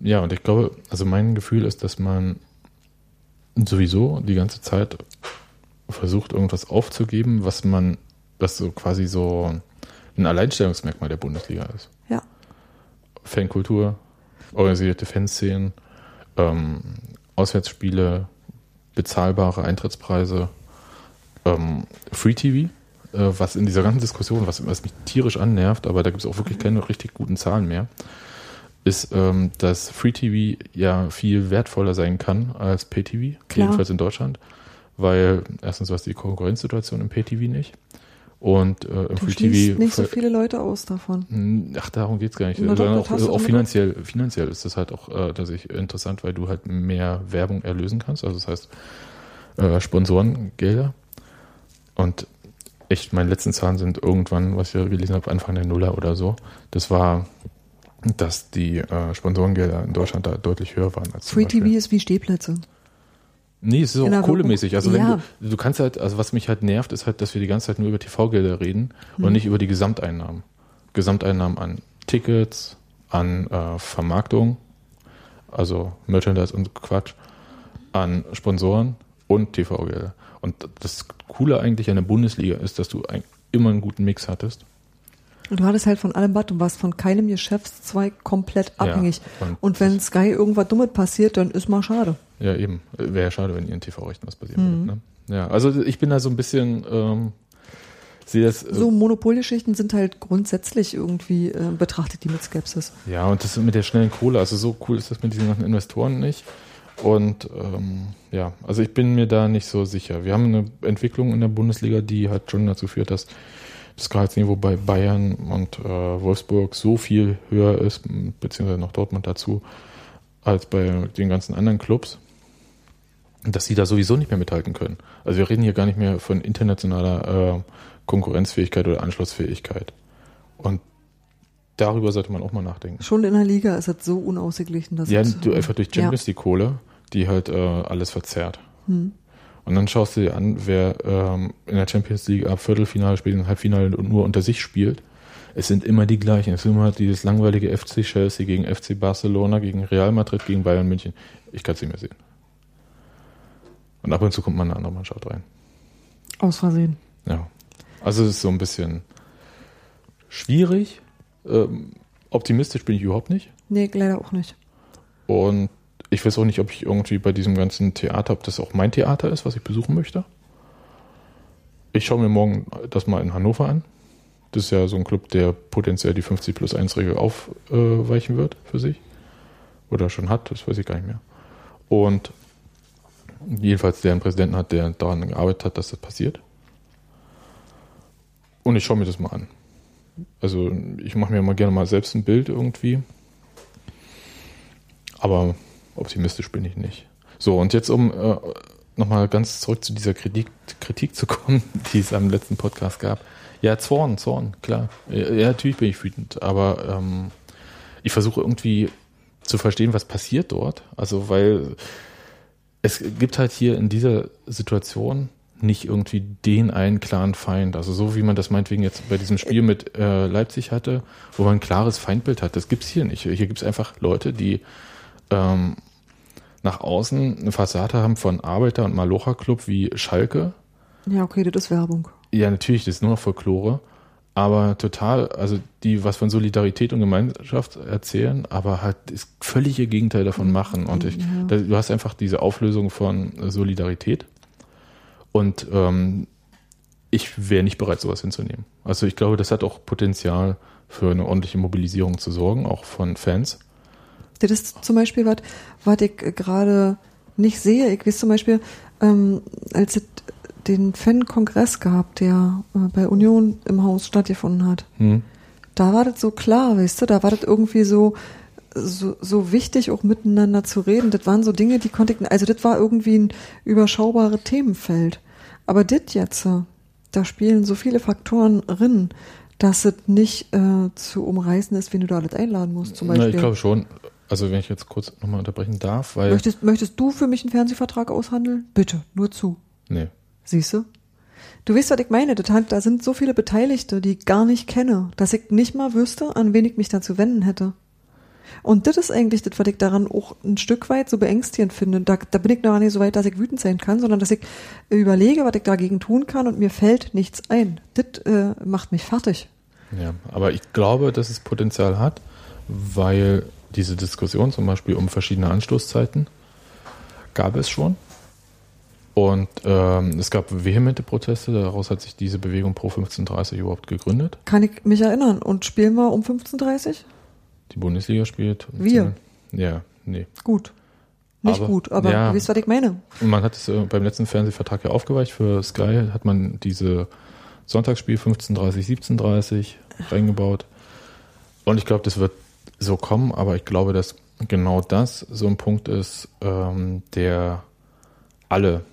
Ja, und ich glaube, also mein Gefühl ist, dass man sowieso die ganze Zeit versucht, irgendwas aufzugeben, was man, was so quasi so ein Alleinstellungsmerkmal der Bundesliga ist. Ja. Fankultur, organisierte Fanszenen, ähm, Auswärtsspiele, bezahlbare Eintrittspreise, ähm, Free TV, äh, was in dieser ganzen Diskussion, was, was mich tierisch annervt, aber da gibt es auch wirklich keine richtig guten Zahlen mehr, ist, ähm, dass Free TV ja viel wertvoller sein kann als Pay TV, Klar. jedenfalls in Deutschland, weil erstens du hast die Konkurrenzsituation im Pay TV nicht und äh, im Du Free TV nicht so viele Leute aus davon. hm, Ach, darum geht's gar nicht. Doch, auch, du auch finanziell, finanziell ist das halt auch äh, tatsächlich interessant, weil du halt mehr Werbung erlösen kannst. Also das heißt äh, Sponsorengelder. Und echt, meine letzten Zahlen sind irgendwann, was ich gelesen habe, Anfang der Nuller oder so. Das war, dass die äh, Sponsorengelder in Deutschland da deutlich höher waren als Free TV ist wie Stehplätze. Nee, es ist auch kohlemäßig. Also Ja. wenn du, du kannst halt, also was mich halt nervt, ist halt, dass wir die ganze Zeit nur über TV-Gelder reden und nicht über die Gesamteinnahmen. Gesamteinnahmen an Tickets, an äh, Vermarktung, also Merchandise und Quatsch, an Sponsoren und TV-Gelder. Und das Coole eigentlich an der Bundesliga ist, dass du ein, immer einen guten Mix hattest. Und du hattest halt von allem was, du warst von keinem Geschäftszweig komplett Ja, abhängig. und und wenn Sky irgendwas Dummes passiert, dann ist mal schade. Ja, eben. Wäre ja schade, wenn ihren TV-Rechten was passieren Mhm. würde. Ne? Ja, also ich bin da so ein bisschen, ähm, sehe das. äh, So Monopolgeschichten sind halt grundsätzlich irgendwie äh, betrachtet die mit Skepsis. Ja, und das mit der schnellen Kohle, also so cool ist das mit diesen ganzen Investoren nicht. Und ähm, ja, also ich bin mir da nicht so sicher. Wir haben eine Entwicklung in der Bundesliga, die halt schon dazu führt, dass das Gehaltsniveau bei Bayern und äh, Wolfsburg so viel höher ist, beziehungsweise noch Dortmund dazu, als bei den ganzen anderen Clubs, dass sie da sowieso nicht mehr mithalten können. Also wir reden hier gar nicht mehr von internationaler äh, Konkurrenzfähigkeit oder Anschlussfähigkeit. Und darüber sollte man auch mal nachdenken. Schon in der Liga ist das so unausgeglichen, dass Ja, du einfach durch ja. Champions League Kohle, die halt äh, alles verzerrt. Hm. Und dann schaust du dir an, wer ähm, in der Champions League ab Viertelfinale, spätestens Halbfinale und nur unter sich spielt. Es sind immer die gleichen. Es ist immer dieses langweilige FC Chelsea gegen FC Barcelona, gegen Real Madrid, gegen Bayern München. Ich kann es nicht mehr sehen. Und ab und zu kommt mal eine andere Mannschaft rein. Aus Versehen. Ja. Also es ist so ein bisschen schwierig. Ähm, optimistisch bin ich überhaupt nicht. Nee, leider auch nicht. Und ich weiß auch nicht, ob ich irgendwie bei diesem ganzen Theater, ob das auch mein Theater ist, was ich besuchen möchte. Ich schaue mir morgen das mal in Hannover an. Das ist ja so ein Club, der potenziell die 50 plus 1 Regel aufweichen wird für sich. Oder schon hat, das weiß ich gar nicht mehr. Und jedenfalls der einen Präsidenten hat, der daran gearbeitet hat, dass das passiert. Und ich schaue mir das mal an. Also ich mache mir mal gerne mal selbst ein Bild irgendwie. Aber optimistisch bin ich nicht. So, und jetzt um äh, nochmal ganz zurück zu dieser Kritik, Kritik zu kommen, die es am letzten Podcast gab. Ja, Zorn, Zorn, klar. Ja, natürlich bin ich wütend, aber ähm, ich versuche irgendwie zu verstehen, was passiert dort. Also, weil es gibt halt hier in dieser Situation nicht irgendwie den einen klaren Feind. Also so wie man das meinetwegen jetzt bei diesem Spiel mit äh, Leipzig hatte, wo man ein klares Feindbild hat. Das gibt's hier nicht. Hier gibt's einfach Leute, die ähm, nach außen eine Fassade haben von Arbeiter- und Malocha-Club wie Schalke. Ja, okay, das ist Werbung. Ja, natürlich, das ist nur noch Folklore. Aber total, also die was von Solidarität und Gemeinschaft erzählen, aber halt das völlige Gegenteil davon machen. Und ich, Ja. da, du hast einfach diese Auflösung von Solidarität. Und ähm, ich wäre nicht bereit, sowas hinzunehmen. Also ich glaube, das hat auch Potenzial für eine ordentliche Mobilisierung zu sorgen, auch von Fans. Das ist zum Beispiel was, was ich gerade nicht sehe. Ich weiß zum Beispiel, ähm, als es den Fan-Kongress gab, der äh, bei Union im Haus stattgefunden hat, Hm. da war das so klar, weißt du, da war das irgendwie so, so, so wichtig, auch miteinander zu reden. Das waren so Dinge, die konnte ich, also das war irgendwie ein überschaubares Themenfeld. Aber das jetzt, äh, da spielen so viele Faktoren drin, dass es nicht äh, zu umreißen ist, wen du da alles einladen musst, zum Na, Beispiel. ich glaube schon. Also wenn ich jetzt kurz nochmal unterbrechen darf, weil. möchtest, möchtest du für mich einen Fernsehvertrag aushandeln? Bitte, nur zu. nee. Siehst du? Du weißt, was ich meine. Da sind so viele Beteiligte, die ich gar nicht kenne, dass ich nicht mal wüsste, an wen ich mich da zu wenden hätte. Und das ist eigentlich das, was ich daran auch ein Stück weit so beängstigend finde. Da, da bin ich noch nicht so weit, dass ich wütend sein kann, sondern dass ich überlege, was ich dagegen tun kann und mir fällt nichts ein. Das äh, macht mich fertig. Ja, aber ich glaube, dass es Potenzial hat, weil diese Diskussion zum Beispiel um verschiedene Anstoßzeiten gab es schon. Und ähm, es gab vehemente Proteste, daraus hat sich diese Bewegung Pro 1530 überhaupt gegründet. Kann ich mich erinnern. Und spielen wir um 15.30 Uhr? Die Bundesliga spielt. Wir? Ja, nee. Gut. Nicht Aber- gut, aber ja. du weißt, was ich meine. Man hat es äh, beim letzten Fernsehvertrag ja aufgeweicht. Für Sky hat man diese Sonntagsspiel 15.30, 17.30 reingebaut. Und ich glaube, das wird so kommen, aber ich glaube, dass genau das so ein Punkt ist, ähm, der alle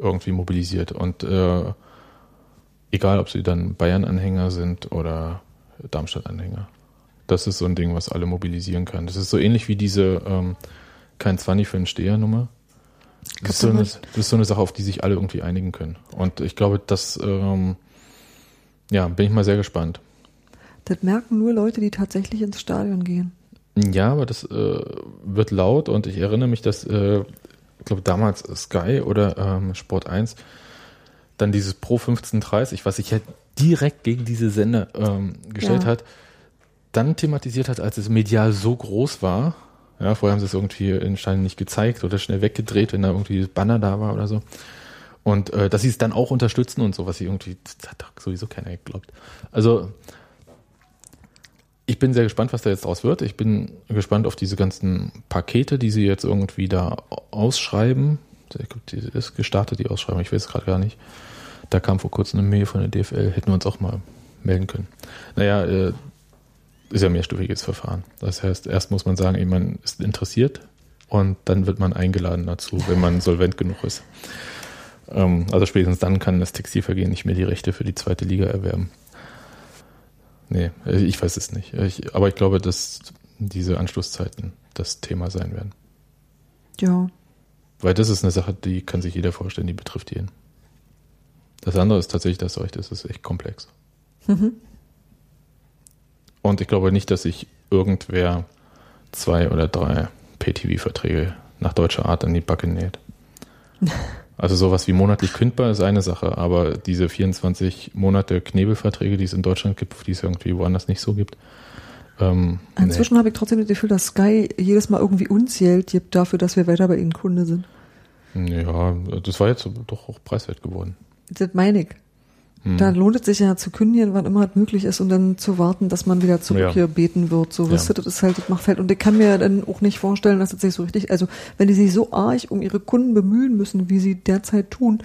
irgendwie mobilisiert. Und äh, egal, ob sie dann Bayern-Anhänger sind oder Darmstadt-Anhänger. Das ist so ein Ding, was alle mobilisieren kann. Das ist so ähnlich wie diese ähm, kein 20 für einen Steher-Nummer. Das ist, so eine, das ist so eine Sache, auf die sich alle irgendwie einigen können. Und ich glaube, das, ähm, ja, bin ich mal sehr gespannt. Das merken nur Leute, die tatsächlich ins Stadion gehen. Ja, aber das äh, wird laut und ich erinnere mich, dass, äh, ich glaube, damals Sky oder ähm, Sport 1 dann dieses Pro 1530, was sich ja direkt gegen diese Sender ähm, gestellt Ja. hat, dann thematisiert hat, als es medial so groß war. Ja, vorher haben sie es irgendwie in Steinen nicht gezeigt oder schnell weggedreht, wenn da irgendwie das Banner da war oder so. Und äh, dass sie es dann auch unterstützen und so, was sie irgendwie, das hat doch sowieso keiner geglaubt. Also ich bin sehr gespannt, was da jetzt draus wird. Ich bin gespannt auf diese ganzen Pakete, die sie jetzt irgendwie da ausschreiben. Die ist gestartet, die Ausschreibung. Ich weiß es gerade gar nicht. Da kam vor kurzem eine Mail von der DFL. Hätten wir uns auch mal melden können. Naja, äh, ist ja ein mehrstufiges Verfahren. Das heißt, erst muss man sagen, man ist interessiert und dann wird man eingeladen dazu, wenn man solvent genug ist. Ähm, also spätestens dann kann das Textilvergehen nicht mehr die Rechte für die zweite Liga erwerben. Nee, äh, ich weiß es nicht. Ich, aber ich glaube, dass diese Anschlusszeiten das Thema sein werden. Ja. Weil das ist eine Sache, die kann sich jeder vorstellen, die betrifft jeden. Das andere ist tatsächlich das Recht, das ist echt komplex. Und ich glaube nicht, dass sich irgendwer zwei oder drei PTV-Verträge nach deutscher Art an die Backe näht. Also sowas wie monatlich kündbar ist eine Sache, aber diese 24 Monate Knebelverträge, die es in Deutschland gibt, die es irgendwie woanders nicht so gibt. Ähm, Inzwischen habe ich trotzdem das Gefühl, dass Sky jedes Mal irgendwie uns Geld gibt dafür, dass wir weiter bei ihnen Kunde sind. nee. Ja, das war jetzt doch auch preiswert geworden. Das meine ich. Hm. Da lohnt es sich ja zu kündigen, wann immer es möglich ist und dann zu warten, dass man wieder zurück Ja. hier beten wird. So, Ja. wisst ihr, das ist halt, das macht halt, und ich kann mir dann auch nicht vorstellen, dass es sich so richtig, also, wenn die sich so arg um ihre Kunden bemühen müssen, wie sie derzeit tun,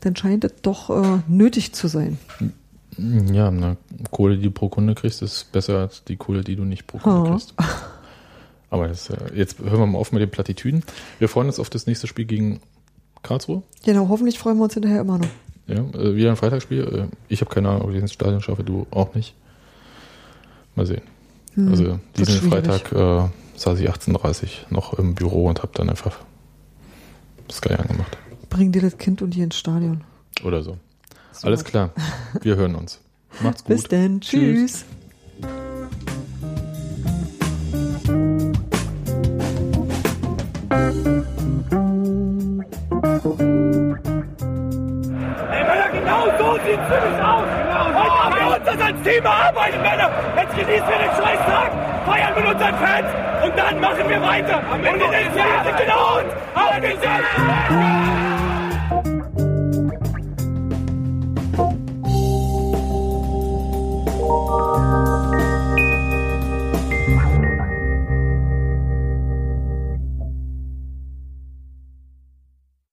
dann scheint es doch äh, nötig zu sein. Ja, na, Kohle, die du pro Kunde kriegst, ist besser als die Kohle, die du nicht pro Kunde Ha. kriegst. Aber das, äh, jetzt hören wir mal auf mit den Plattitüden. Wir freuen uns auf das nächste Spiel gegen Karlsruhe. Genau, hoffentlich freuen wir uns hinterher immer noch. Ja, äh, wieder ein Freitagsspiel. Äh, ich habe keine Ahnung, ob ich ins Stadion schaffe, du auch nicht. Mal sehen. Hm, also diesen. Freitag äh, saß ich 18.30 noch im Büro und habe dann einfach Sky angemacht. Bring dir das Kind und die ins Stadion. Oder so. Alles klar. Wir hören uns. Macht's gut. Bis dann. Tschüss. Ey, so sieht's für mich aus. Heute haben wir uns das als Team erarbeitet, Männer. Jetzt genießen wir den Scheißtag, feiern mit unseren Fans und dann machen wir weiter. Und in den Fernsehen genau uns. Auf den Sieg!